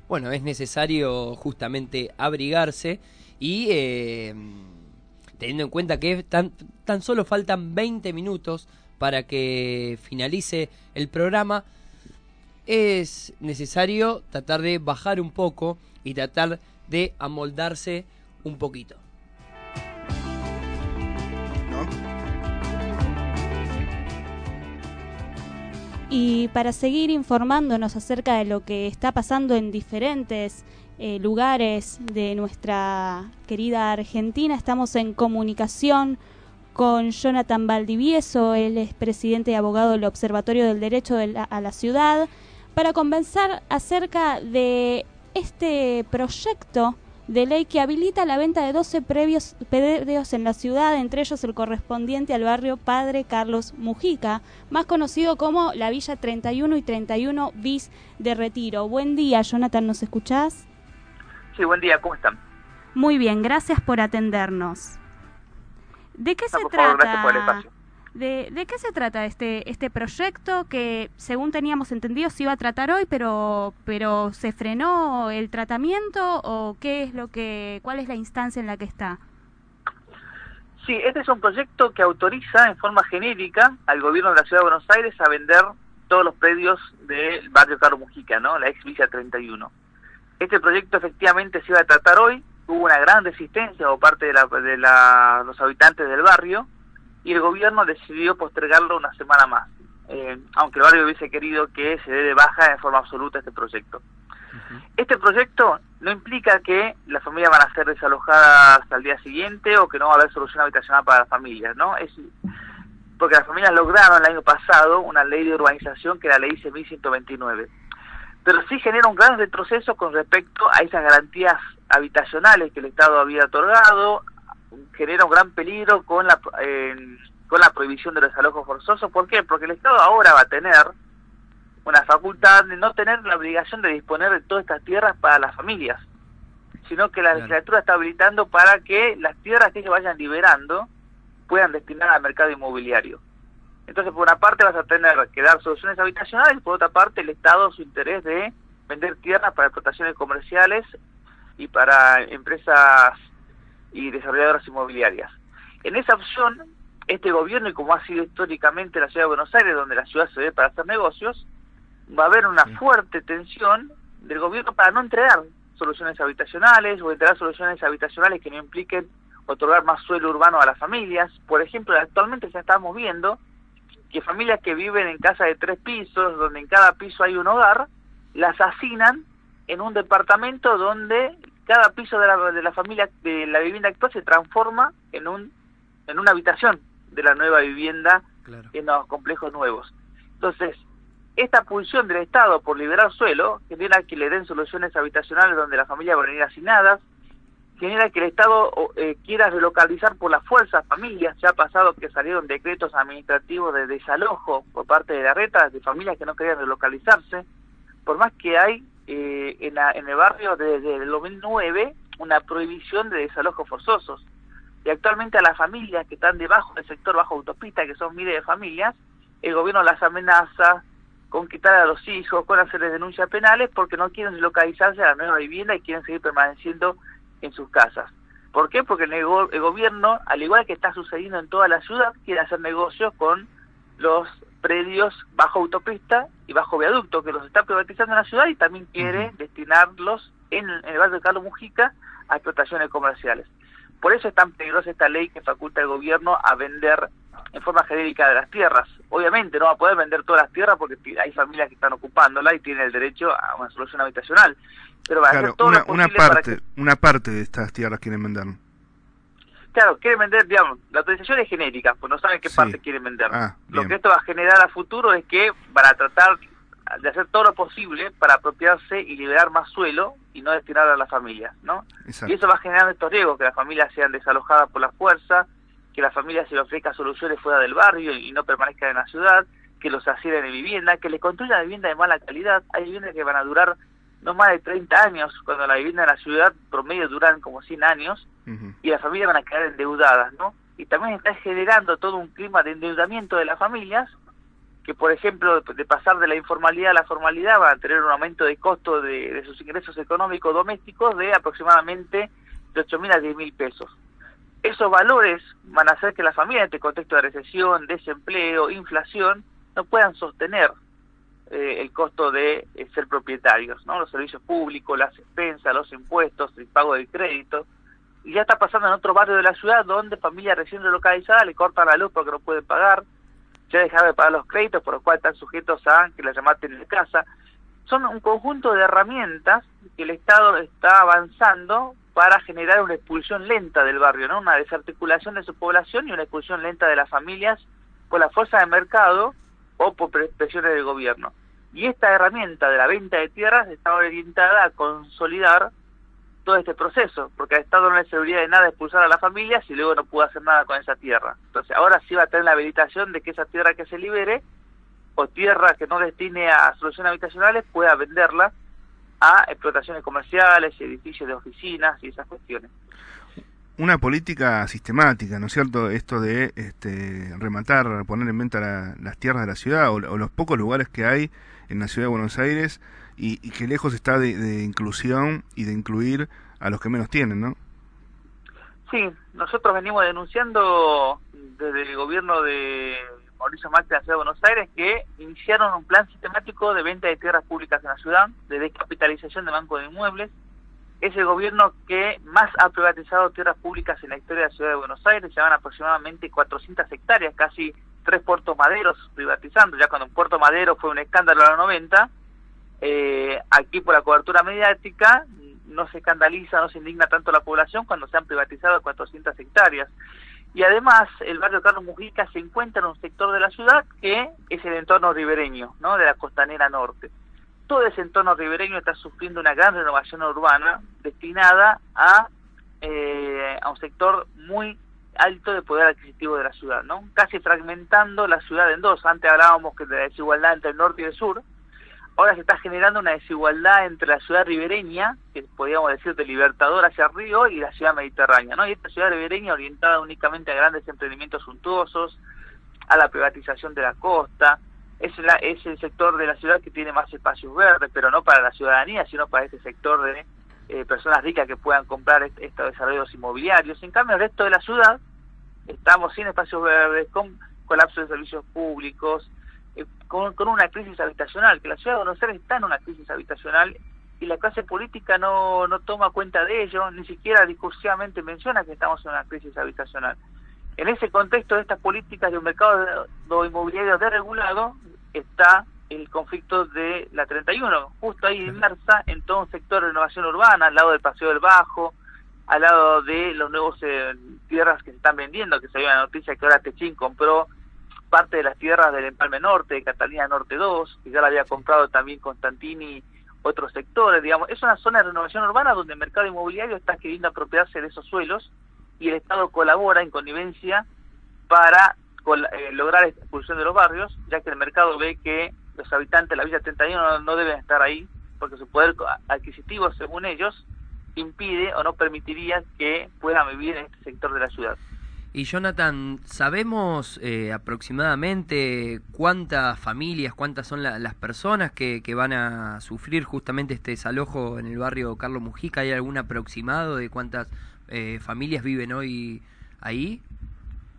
bueno, es necesario justamente abrigarse y eh, teniendo en cuenta que tan, tan solo faltan 20 minutos para que finalice el programa, es necesario tratar de bajar un poco y tratar de amoldarse un poquito. Y para seguir informándonos acerca de lo que está pasando en diferentes eh, lugares de nuestra querida Argentina, estamos en comunicación con Jonathan Valdivieso, él es presidente y abogado del Observatorio del Derecho de la- a la Ciudad, para conversar acerca de este proyecto de ley que habilita la venta de 12 previos predios en la ciudad, entre ellos el correspondiente al barrio Padre Carlos Mujica, más conocido como la Villa 31 y 31 bis de Retiro. Buen día, Jonathan, ¿nos escuchás? Sí, buen día, ¿cómo están? Muy bien, gracias por atendernos. ¿De qué No, se por favor, trata? gracias por el espacio. ¿De, de qué se trata este este proyecto que, según teníamos entendido, se iba a tratar hoy, pero pero se frenó el tratamiento o qué es lo que, cuál es la instancia en la que está? Sí, este es un proyecto que autoriza en forma genérica al gobierno de la Ciudad de Buenos Aires a vender todos los predios del barrio Carlos Mujica, ¿no? La ex Villa 31. Este proyecto efectivamente se iba a tratar hoy, hubo una gran resistencia por parte de, la- de la- los habitantes del barrio y el gobierno decidió postergarlo una semana más, eh, aunque el barrio hubiese querido que se dé de baja en forma absoluta este proyecto. Este proyecto no implica que las familias van a ser desalojadas al día siguiente o que no va a haber solución habitacional para las familias, ¿no? Es porque las familias lograron el año pasado una ley de urbanización que era la ley 1129. Pero sí genera un gran retroceso con respecto a esas garantías habitacionales que el Estado había otorgado, genera un gran peligro con la eh, con la prohibición de los desalojos forzosos. ¿Por qué? Porque el Estado ahora va a tener una facultad de no tener la obligación de disponer de todas estas tierras para las familias, sino que la legislatura está habilitando para que las tierras que ellos vayan liberando puedan destinar al mercado inmobiliario. Entonces, por una parte vas a tener que dar soluciones habitacionales y por otra parte el Estado su interés de vender tierras para explotaciones comerciales y para empresas y desarrolladoras inmobiliarias. En esa opción, este gobierno, y como ha sido históricamente la ciudad de Buenos Aires, donde la ciudad se ve para hacer negocios, va a haber una fuerte tensión del gobierno para no entregar soluciones habitacionales o entregar soluciones habitacionales que no impliquen otorgar más suelo urbano a las familias. Por ejemplo, actualmente ya estamos viendo que familias que viven en casa de tres pisos, donde en cada piso hay un hogar, las asignan en un departamento donde cada piso de la, de la familia, de la vivienda actual se transforma en un en una habitación de la nueva vivienda en los complejos nuevos. Entonces, esta pulsión del Estado por liberar suelo genera que le den soluciones habitacionales donde las familias van a ir asignadas, genera que el Estado eh, quiera relocalizar por la fuerza familias. Ya ha pasado que salieron decretos administrativos de desalojo por parte de la reta de familias que no querían relocalizarse. Por más que hay eh, en, en el barrio desde el 2009 una prohibición de desalojos forzosos. Y actualmente a las familias que están debajo del sector bajo autopista, que son miles de familias, el gobierno las amenaza con quitar a los hijos, con hacerles denuncias penales, porque no quieren relocalizarse a la nueva vivienda y quieren seguir permaneciendo en sus casas. ¿Por qué? Porque el, el gobierno, al igual que está sucediendo en toda la ciudad, quiere hacer negocios con los predios bajo autopista y bajo viaducto, que los está privatizando en la ciudad y también quiere destinarlos en, en el barrio de Carlos Mujica a explotaciones comerciales. Por eso es tan peligrosa esta ley que faculta al gobierno a vender en forma genérica de las tierras. Obviamente no va a poder vender todas las tierras porque hay familias que están ocupándola y tienen el derecho a una solución habitacional. Pero va a hacer Claro, todo una, lo una posible para parte, una parte de estas tierras quieren vender. Claro, quieren vender, digamos, la autorización es genérica, pues no saben qué Sí. parte quieren vender. Ah, lo que esto va a generar a futuro es que van a tratar de hacer todo lo posible para apropiarse y liberar más suelo y no destinar a las familias, ¿no? Exacto. Y eso va a generar estos riesgos, que las familias sean desalojadas por la fuerza, que las familias se les ofrezcan soluciones fuera del barrio y no permanezcan en la ciudad, que los asciendan en vivienda, que les construyan vivienda de mala calidad. Hay viviendas que van a durar no más de 30 años, cuando la vivienda en la ciudad promedio duran como 100 años, y las familias van a quedar endeudadas, ¿no? Y también está generando todo un clima de endeudamiento de las familias que por ejemplo de, de pasar de la informalidad a la formalidad van a tener un aumento de costo de, de sus ingresos económicos domésticos de aproximadamente de 8 mil a 10 mil pesos. Esos valores van a hacer que las familias en este contexto de recesión, desempleo, inflación, no puedan sostener eh, el costo de eh, ser propietarios, ¿no? Los servicios públicos, las expensas, los impuestos, el pago del crédito. Y ya está pasando en otro barrio de la ciudad donde familias recién relocalizadas le cortan la luz porque no pueden pagar, ya dejaron de pagar los créditos por los cuales están sujetos a que la llamaten de casa. Son un conjunto de herramientas que el Estado está avanzando para generar una expulsión lenta del barrio, ¿no? Una desarticulación de su población y una expulsión lenta de las familias por la fuerza de mercado o por presiones del gobierno. Y esta herramienta de la venta de tierras está orientada a consolidar todo este proceso, porque el Estado no le serviría de nada expulsar a las familias y luego no pudo hacer nada con esa tierra. Entonces ahora sí va a tener la habilitación de que esa tierra que se libere o tierra que no destine a soluciones habitacionales pueda venderla a explotaciones comerciales, edificios de oficinas y esas cuestiones. Una política sistemática, ¿no es cierto? Esto de este, rematar, poner en venta la- las tierras de la ciudad o, los pocos lugares que hay en la ciudad de Buenos Aires y, que lejos está de, de inclusión y de incluir a los que menos tienen, ¿no? Sí, nosotros venimos denunciando desde el gobierno de Mauricio Macri de la Ciudad de Buenos Aires que iniciaron un plan sistemático de venta de tierras públicas en la ciudad, de descapitalización de bancos de inmuebles. Es el gobierno que más ha privatizado tierras públicas en la historia de la Ciudad de Buenos Aires, se van aproximadamente 400 hectáreas, casi tres puertos maderos privatizando, ya cuando un puerto madero fue un escándalo en los 90, eh, aquí por la cobertura mediática no se escandaliza, no se indigna tanto la población cuando se han privatizado 400 hectáreas. Y además el barrio Carlos Mujica se encuentra en un sector de la ciudad que es el entorno ribereño, ¿no? de la costanera norte. Todo ese entorno ribereño está sufriendo una gran renovación urbana destinada a, eh, a un sector muy alto de poder adquisitivo de la ciudad, ¿no? Casi fragmentando la ciudad en dos. Antes hablábamos que de la desigualdad entre el norte y el sur. Ahora se está generando una desigualdad entre la ciudad ribereña, que podríamos decir de Libertador hacia Río, y la ciudad mediterránea, ¿no? Y esta ciudad ribereña orientada únicamente a grandes emprendimientos suntuosos, a la privatización de la costa, es, la, es el sector de la ciudad que tiene más espacios verdes, pero no para la ciudadanía, sino para este sector de eh, personas ricas que puedan comprar est- estos desarrollos inmobiliarios. En cambio, el resto de la ciudad estamos sin espacios verdes, con colapso de servicios públicos, eh, con, con una crisis habitacional, que la ciudad de Buenos Aires está en una crisis habitacional y la clase política no, no toma cuenta de ello, ni siquiera discursivamente menciona que estamos en una crisis habitacional. En ese contexto de estas políticas de un mercado inmobiliario desregulado está el conflicto de la 31, justo ahí inmersa en todo un sector de renovación urbana, al lado del Paseo del Bajo, al lado de los nuevos eh, tierras que se están vendiendo, que se dio la noticia que ahora Techín compró parte de las tierras del Empalme Norte, de Catalina Norte 2, que ya la había comprado también Constantini, otros sectores, digamos. Es una zona de renovación urbana donde el mercado inmobiliario está queriendo apropiarse de esos suelos y el Estado colabora en connivencia para eh, lograr esta expulsión de los barrios, ya que el mercado ve que los habitantes de la Villa 31 no, no deben estar ahí, porque su poder adquisitivo, según ellos, impide o no permitiría que puedan vivir en este sector de la ciudad. Y Jonathan, ¿sabemos eh, aproximadamente cuántas familias, cuántas son la- las personas que, que van a sufrir justamente este desalojo en el barrio Carlos Mujica? ¿Hay algún aproximado de cuántas eh, familias viven hoy ahí?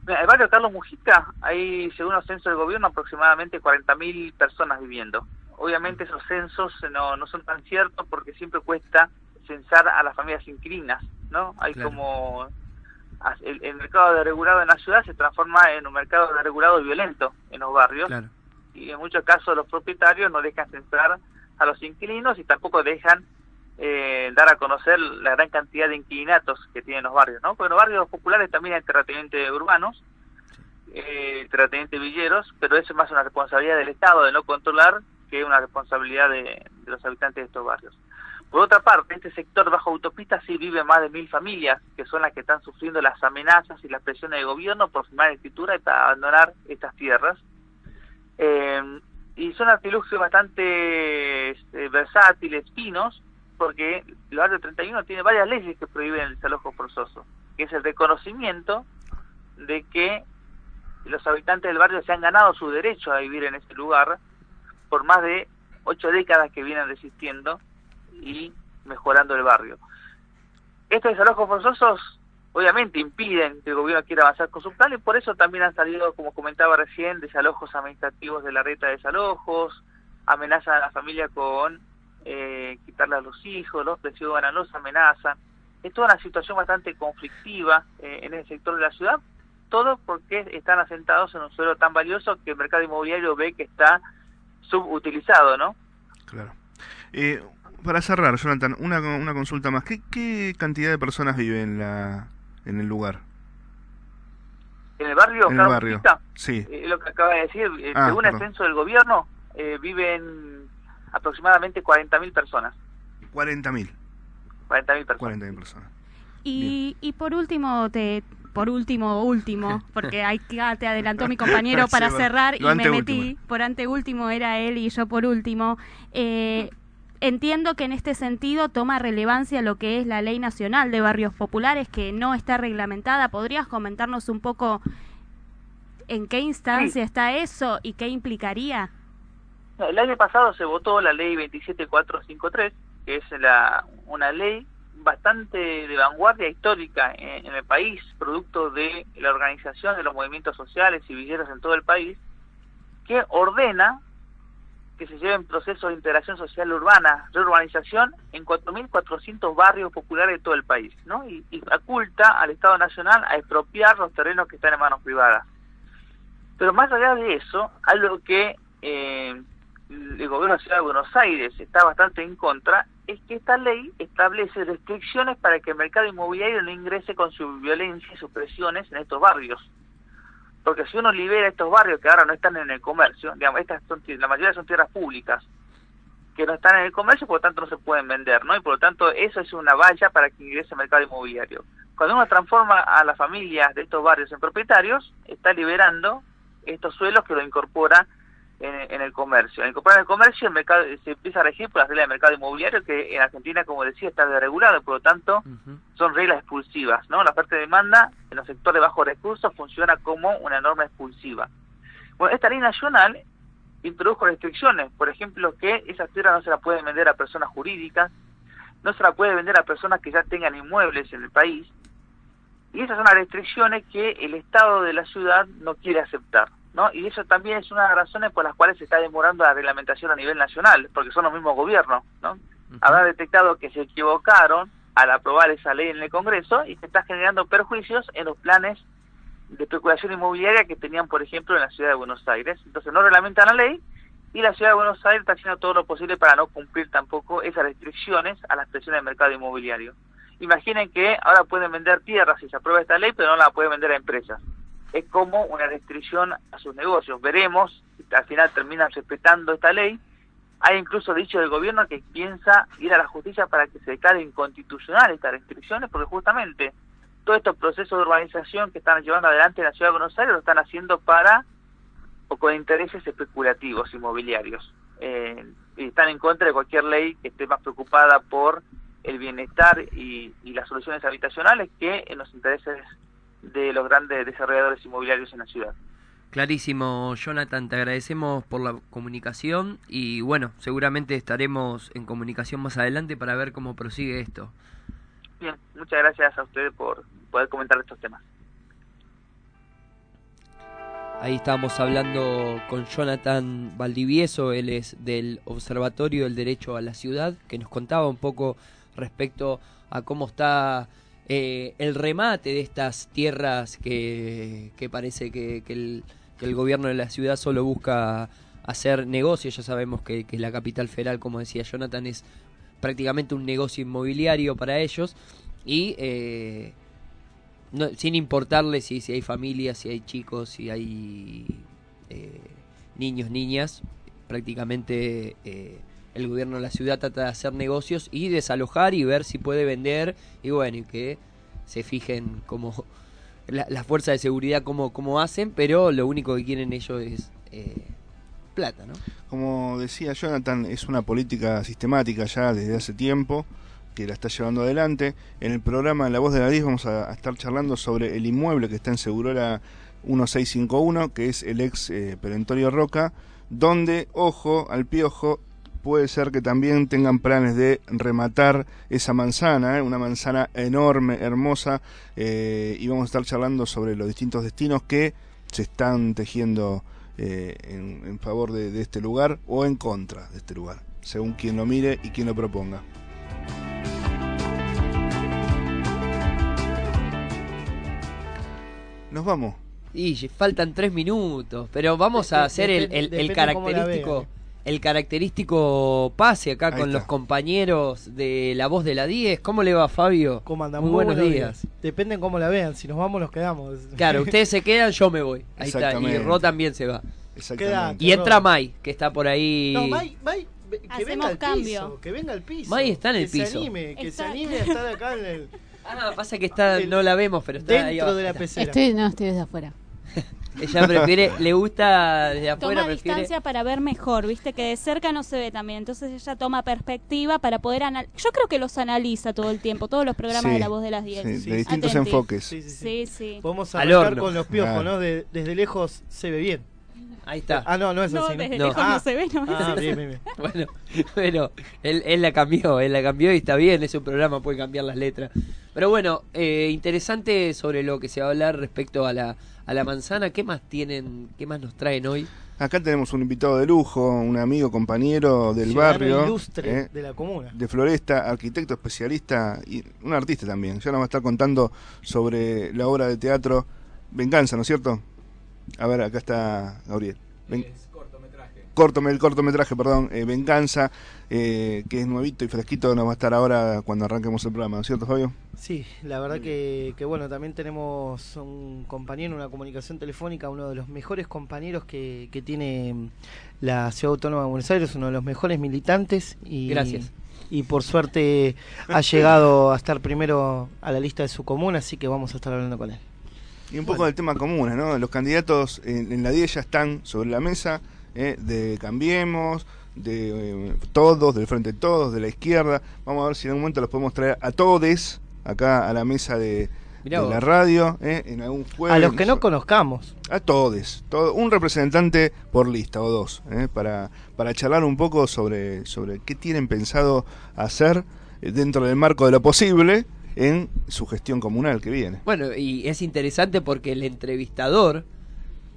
El barrio Carlos Mujica, hay, según los censos del gobierno, aproximadamente 40.000 personas viviendo. Obviamente esos censos no, no son tan ciertos porque siempre cuesta censar a las familias inquilinas, ¿no? Hay Claro. como... El, el mercado desregulado en la ciudad se transforma en un mercado desregulado y violento en los barrios. Claro. Y en muchos casos los propietarios no dejan censar a los inquilinos y tampoco dejan eh, dar a conocer la gran cantidad de inquilinatos que tienen los barrios, ¿no? Porque los barrios populares también hay terratenientes urbanos, eh, terratenientes villeros, pero eso es más una responsabilidad del Estado de no controlar que una responsabilidad de, de los habitantes de estos barrios. Por otra parte, este sector bajo autopista sí vive más de mil familias, que son las que están sufriendo las amenazas y las presiones del gobierno por firmar escritura y para abandonar estas tierras. Eh, y son artilugios bastante este, versátiles, finos, porque el barrio 31 tiene varias leyes que prohíben el desalojo forzoso, que es el reconocimiento de que los habitantes del barrio se han ganado su derecho a vivir en ese lugar por más de ocho décadas que vienen resistiendo y mejorando el barrio. Estos desalojos forzosos obviamente impiden que el gobierno quiera avanzar con su plan y por eso también han salido, como comentaba recién, desalojos administrativos de la reta de desalojos, amenazan a la familia con eh, quitarle a los hijos, los presionan, los amenazan. Es toda una situación bastante conflictiva eh, en el sector de la ciudad, todo porque están asentados en un suelo tan valioso que el mercado inmobiliario ve que está subutilizado, ¿no? Claro. Eh, para cerrar, Jonathan, una, una consulta más. ¿Qué, ¿Qué cantidad de personas vive en, la, en el lugar? En el barrio, En el barrio, sí. eh, es lo que acaba de decir, eh, Ah, según el perdón. censo del gobierno, viven aproximadamente 40.000 personas. 40.000. 40.000 personas. 40.000 personas. Y, y por último, te, por último, último, porque ahí te adelantó mi compañero para cerrar y me metí. Por anteúltimo era él y yo por último. Eh, entiendo que en este sentido toma relevancia lo que es la Ley Nacional de Barrios Populares, que no está reglamentada. ¿Podrías comentarnos un poco en qué instancia está eso y qué implicaría? El año pasado se votó la ley 27453, que es la, una ley bastante de vanguardia histórica en, el país, producto de la organización de los movimientos sociales y villeros en todo el país, que ordena que se lleven procesos de integración social urbana, reurbanización en 4.400 barrios populares de todo el país, ¿no? Y, y al Estado Nacional a expropiar los terrenos que están en manos privadas. Pero más allá de eso, algo que eh, el gobierno de la Ciudad de Buenos Aires está bastante en contra, es que esta ley establece restricciones para que el mercado inmobiliario no ingrese con su violencia y sus presiones en estos barrios. Porque si uno libera estos barrios que ahora no están en el comercio, digamos, estas son, la mayoría son tierras públicas, que no están en el comercio, por lo tanto no se pueden vender, ¿no? Y por lo tanto eso es una valla para que ingrese al mercado inmobiliario. Cuando uno transforma a las familias de estos barrios en propietarios, está liberando estos suelos que lo incorpora en, en el comercio. En el comercio, el mercado se empieza a regir por las reglas del mercado inmobiliario, que en Argentina, como decía, está desregulado, por lo tanto, son reglas expulsivas, ¿no? La oferta y demanda en los sectores de bajos recursos funciona como una norma expulsiva. Bueno, esta ley nacional introdujo restricciones, por ejemplo, que esas tierras no se las pueden vender a personas jurídicas, no se las puede vender a personas que ya tengan inmuebles en el país, y esas son las restricciones que el Estado de la ciudad no quiere aceptar, ¿no? Y eso también es una de las razones por las cuales se está demorando la reglamentación a nivel nacional, porque son los mismos gobiernos, ¿no? Habrán detectado que se equivocaron al aprobar esa ley en el Congreso y se está generando perjuicios en los planes de especulación inmobiliaria que tenían, por ejemplo, en la ciudad de Buenos Aires. Entonces no reglamentan la ley y la ciudad de Buenos Aires está haciendo todo lo posible para no cumplir tampoco esas restricciones a las presiones del mercado inmobiliario. Imaginen que ahora pueden vender tierras si se aprueba esta ley, pero no la pueden vender a empresas. Es como una restricción a sus negocios. Veremos si al final terminan respetando esta ley. Hay incluso dicho del gobierno que piensa ir a la justicia para que se declare inconstitucional estas restricciones, porque justamente todos estos procesos de urbanización que están llevando adelante en la ciudad de Buenos Aires lo están haciendo para o con intereses especulativos inmobiliarios. Eh, y están en contra de cualquier ley que esté más preocupada por el bienestar y, y las soluciones habitacionales que en los intereses de los grandes desarrolladores inmobiliarios en la ciudad. Clarísimo, Jonathan, te agradecemos por la comunicación y bueno, seguramente estaremos en comunicación más adelante para ver cómo prosigue esto. Bien, muchas gracias a ustedes por poder comentar estos temas. Ahí estábamos hablando con Jonathan Valdivieso, él es del Observatorio del Derecho a la Ciudad, que nos contaba un poco respecto a cómo está eh, el remate de estas tierras que, parece que, el, gobierno de la ciudad solo busca hacer negocios. Ya sabemos que, que la capital federal, como decía Jonathan, es prácticamente un negocio inmobiliario para ellos y eh, no, sin importarle si, si hay familias, si hay chicos, si hay eh, niños, niñas, prácticamente eh, el gobierno de la ciudad trata de hacer negocios y desalojar y ver si puede vender y bueno, y que se fijen como la- las fuerzas de seguridad cómo, cómo hacen, pero lo único que quieren ellos es eh, plata, ¿no? Como decía Jonathan, es una política sistemática ya desde hace tiempo que la está llevando adelante. En el programa La Voz de la 10 vamos a, a estar charlando sobre el inmueble que está en Segurola 1651, que es el ex eh, Perentorio Roca, donde, ojo, al piojo, puede ser que también tengan planes de rematar esa manzana, ¿eh? una manzana enorme, hermosa, eh, y vamos a estar charlando sobre los distintos destinos que se están tejiendo eh, en, en favor de, de este lugar o en contra de este lugar, según quien lo mire y quien lo proponga. Nos vamos. Y faltan tres minutos, pero vamos a hacer el, depende- el- el depende cómo la característico. El característico pase acá Ahí con está. los compañeros de La Voz de la 10. ¿Cómo le va, Fabio? ¿Cómo andan? Muy, buenos, días. Depende en cómo la vean. Si nos vamos, nos quedamos. Claro, ustedes se quedan, yo me voy. Ahí está. Y Exactamente. Ro también se va. Quedate, Y entra. Mai, que está por ahí. No, Mai, Mai, que Hacemos venga al cambio. piso. Que venga al piso. Mai está en el que piso. Se anime, que Está- se anime a estar acá en el. Ah, pasa que está, no la vemos, pero está ahí Dentro abajo. de la pecera. Estoy, no, estoy desde afuera. Ella prefiere, le gusta desde afuera, Toma prefiere. distancia para ver mejor, viste que de cerca no se ve también. Entonces ella toma perspectiva para poder analizar. Yo creo que los analiza todo el tiempo, todos los programas Sí, de La Voz de las 10. sí, de distintos enfoques. Sí, sí, Sí, sí. Podemos horno. con los piojos, Claro. ¿no? De- desde lejos se ve bien. Ahí está. Ah, no, no es No, así. desde No. lejos Ah. no se ve, no Ah, es bien, bien, bien. Bueno, bueno, él, él la cambió, él la cambió y está bien, es un programa, puede cambiar las letras. Pero bueno, eh, interesante sobre lo que se va a hablar respecto a la, a la manzana. ¿Qué más tienen, qué más nos traen hoy? Acá tenemos un invitado de lujo, un amigo, compañero del Ciudadano barrio. ilustre ¿eh? de la comuna. de Floresta, arquitecto especialista y un artista también. Ya nos va a estar contando sobre la obra de teatro Venganza, ¿no es cierto? A ver, acá está Gabriel. Ven- Cortome- el cortometraje, perdón, eh, Venganza, eh, que es nuevito y fresquito, nos va a estar ahora cuando arranquemos el programa, ¿no es cierto, Fabio? Sí, la verdad que, que bueno, también tenemos un compañero, una comunicación telefónica, uno de los mejores compañeros que, que tiene mm, la Ciudad Autónoma de Buenos Aires, uno de los mejores militantes y Gracias. y por suerte ha llegado a estar primero a la lista de su comuna, así que vamos a estar hablando con él. Y un poco del tema común, ¿no? Los candidatos en, en la 10 ya están sobre la mesa, ¿eh? de Cambiemos, de eh, todos, del Frente Todos, de la izquierda. Vamos a ver si en algún momento los podemos traer a todos acá a la mesa de, de la radio, ¿eh? en algún jueves. A los que no conozcamos. A todos, todo, un representante por lista o dos, ¿eh? para, para charlar un poco sobre, sobre qué tienen pensado hacer eh, dentro del marco de lo posible en su gestión comunal que viene. Bueno, y es interesante porque el entrevistador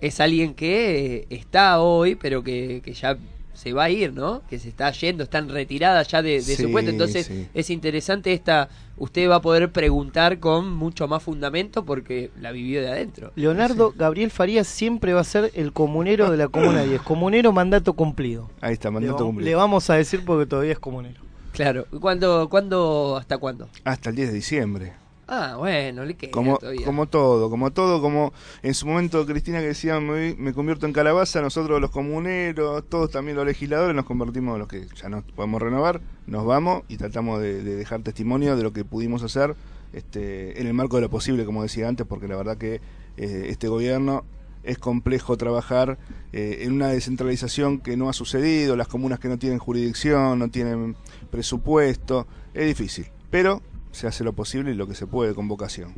es alguien que eh, está hoy, pero que, que ya se va a ir, ¿no? Que se está yendo, está en retirada ya de, de su puesto. Entonces sí. es interesante esta, usted va a poder preguntar con mucho más fundamento porque la vivió de adentro. Leonardo Gabriel Farías siempre va a ser el comunero de la Comuna 10. Comunero mandato cumplido. Ahí está, Le, mandato vamos- cumplido. le vamos a decir porque todavía es comunero. Claro. ¿Cuándo, cuándo, hasta cuándo? Hasta el 10 de diciembre. Ah, bueno, le queda Como, todavía. como todo, como todo, como en su momento Cristina que decía me, me convierto en calabaza, nosotros los comuneros, todos también los legisladores nos convertimos en los que ya no podemos renovar, nos vamos y tratamos de, de dejar testimonio de lo que pudimos hacer este, en el marco de lo posible, como decía antes, porque la verdad que eh, este gobierno es complejo trabajar eh, en una descentralización que no ha sucedido, las comunas que no tienen jurisdicción, no tienen presupuesto, es difícil, pero se hace lo posible y lo que se puede con vocación.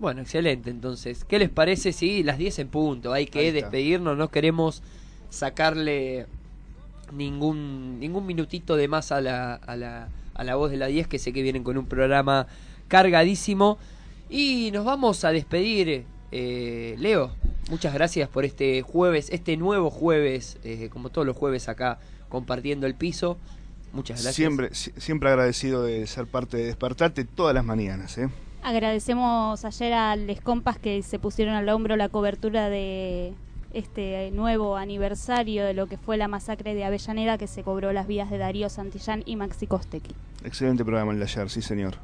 Bueno, excelente. Entonces, ¿qué les parece si las 10 en punto? Hay que despedirnos, no queremos sacarle ningún ningún minutito de más a la, a la, a la voz de la 10, que sé que vienen con un programa cargadísimo. Y nos vamos a despedir, eh, Leo. Muchas gracias por este jueves, este nuevo jueves, eh, como todos los jueves acá, compartiendo el piso. Muchas gracias. Siempre, si- siempre agradecido de ser parte de Despertarte todas las mañanas. ¿eh? Agradecemos ayer a les compas que se pusieron al hombro la cobertura de este nuevo aniversario de lo que fue la masacre de Avellaneda que se cobró las vías de Darío Santillán y Maxi Costequi. Excelente programa el de ayer, sí señor.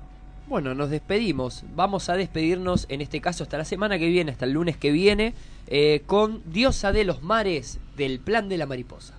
Bueno, nos despedimos. Vamos a despedirnos, en este caso, hasta la semana que viene, hasta el lunes que viene, eh, con Diosa de los Mares del Plan de la Mariposa.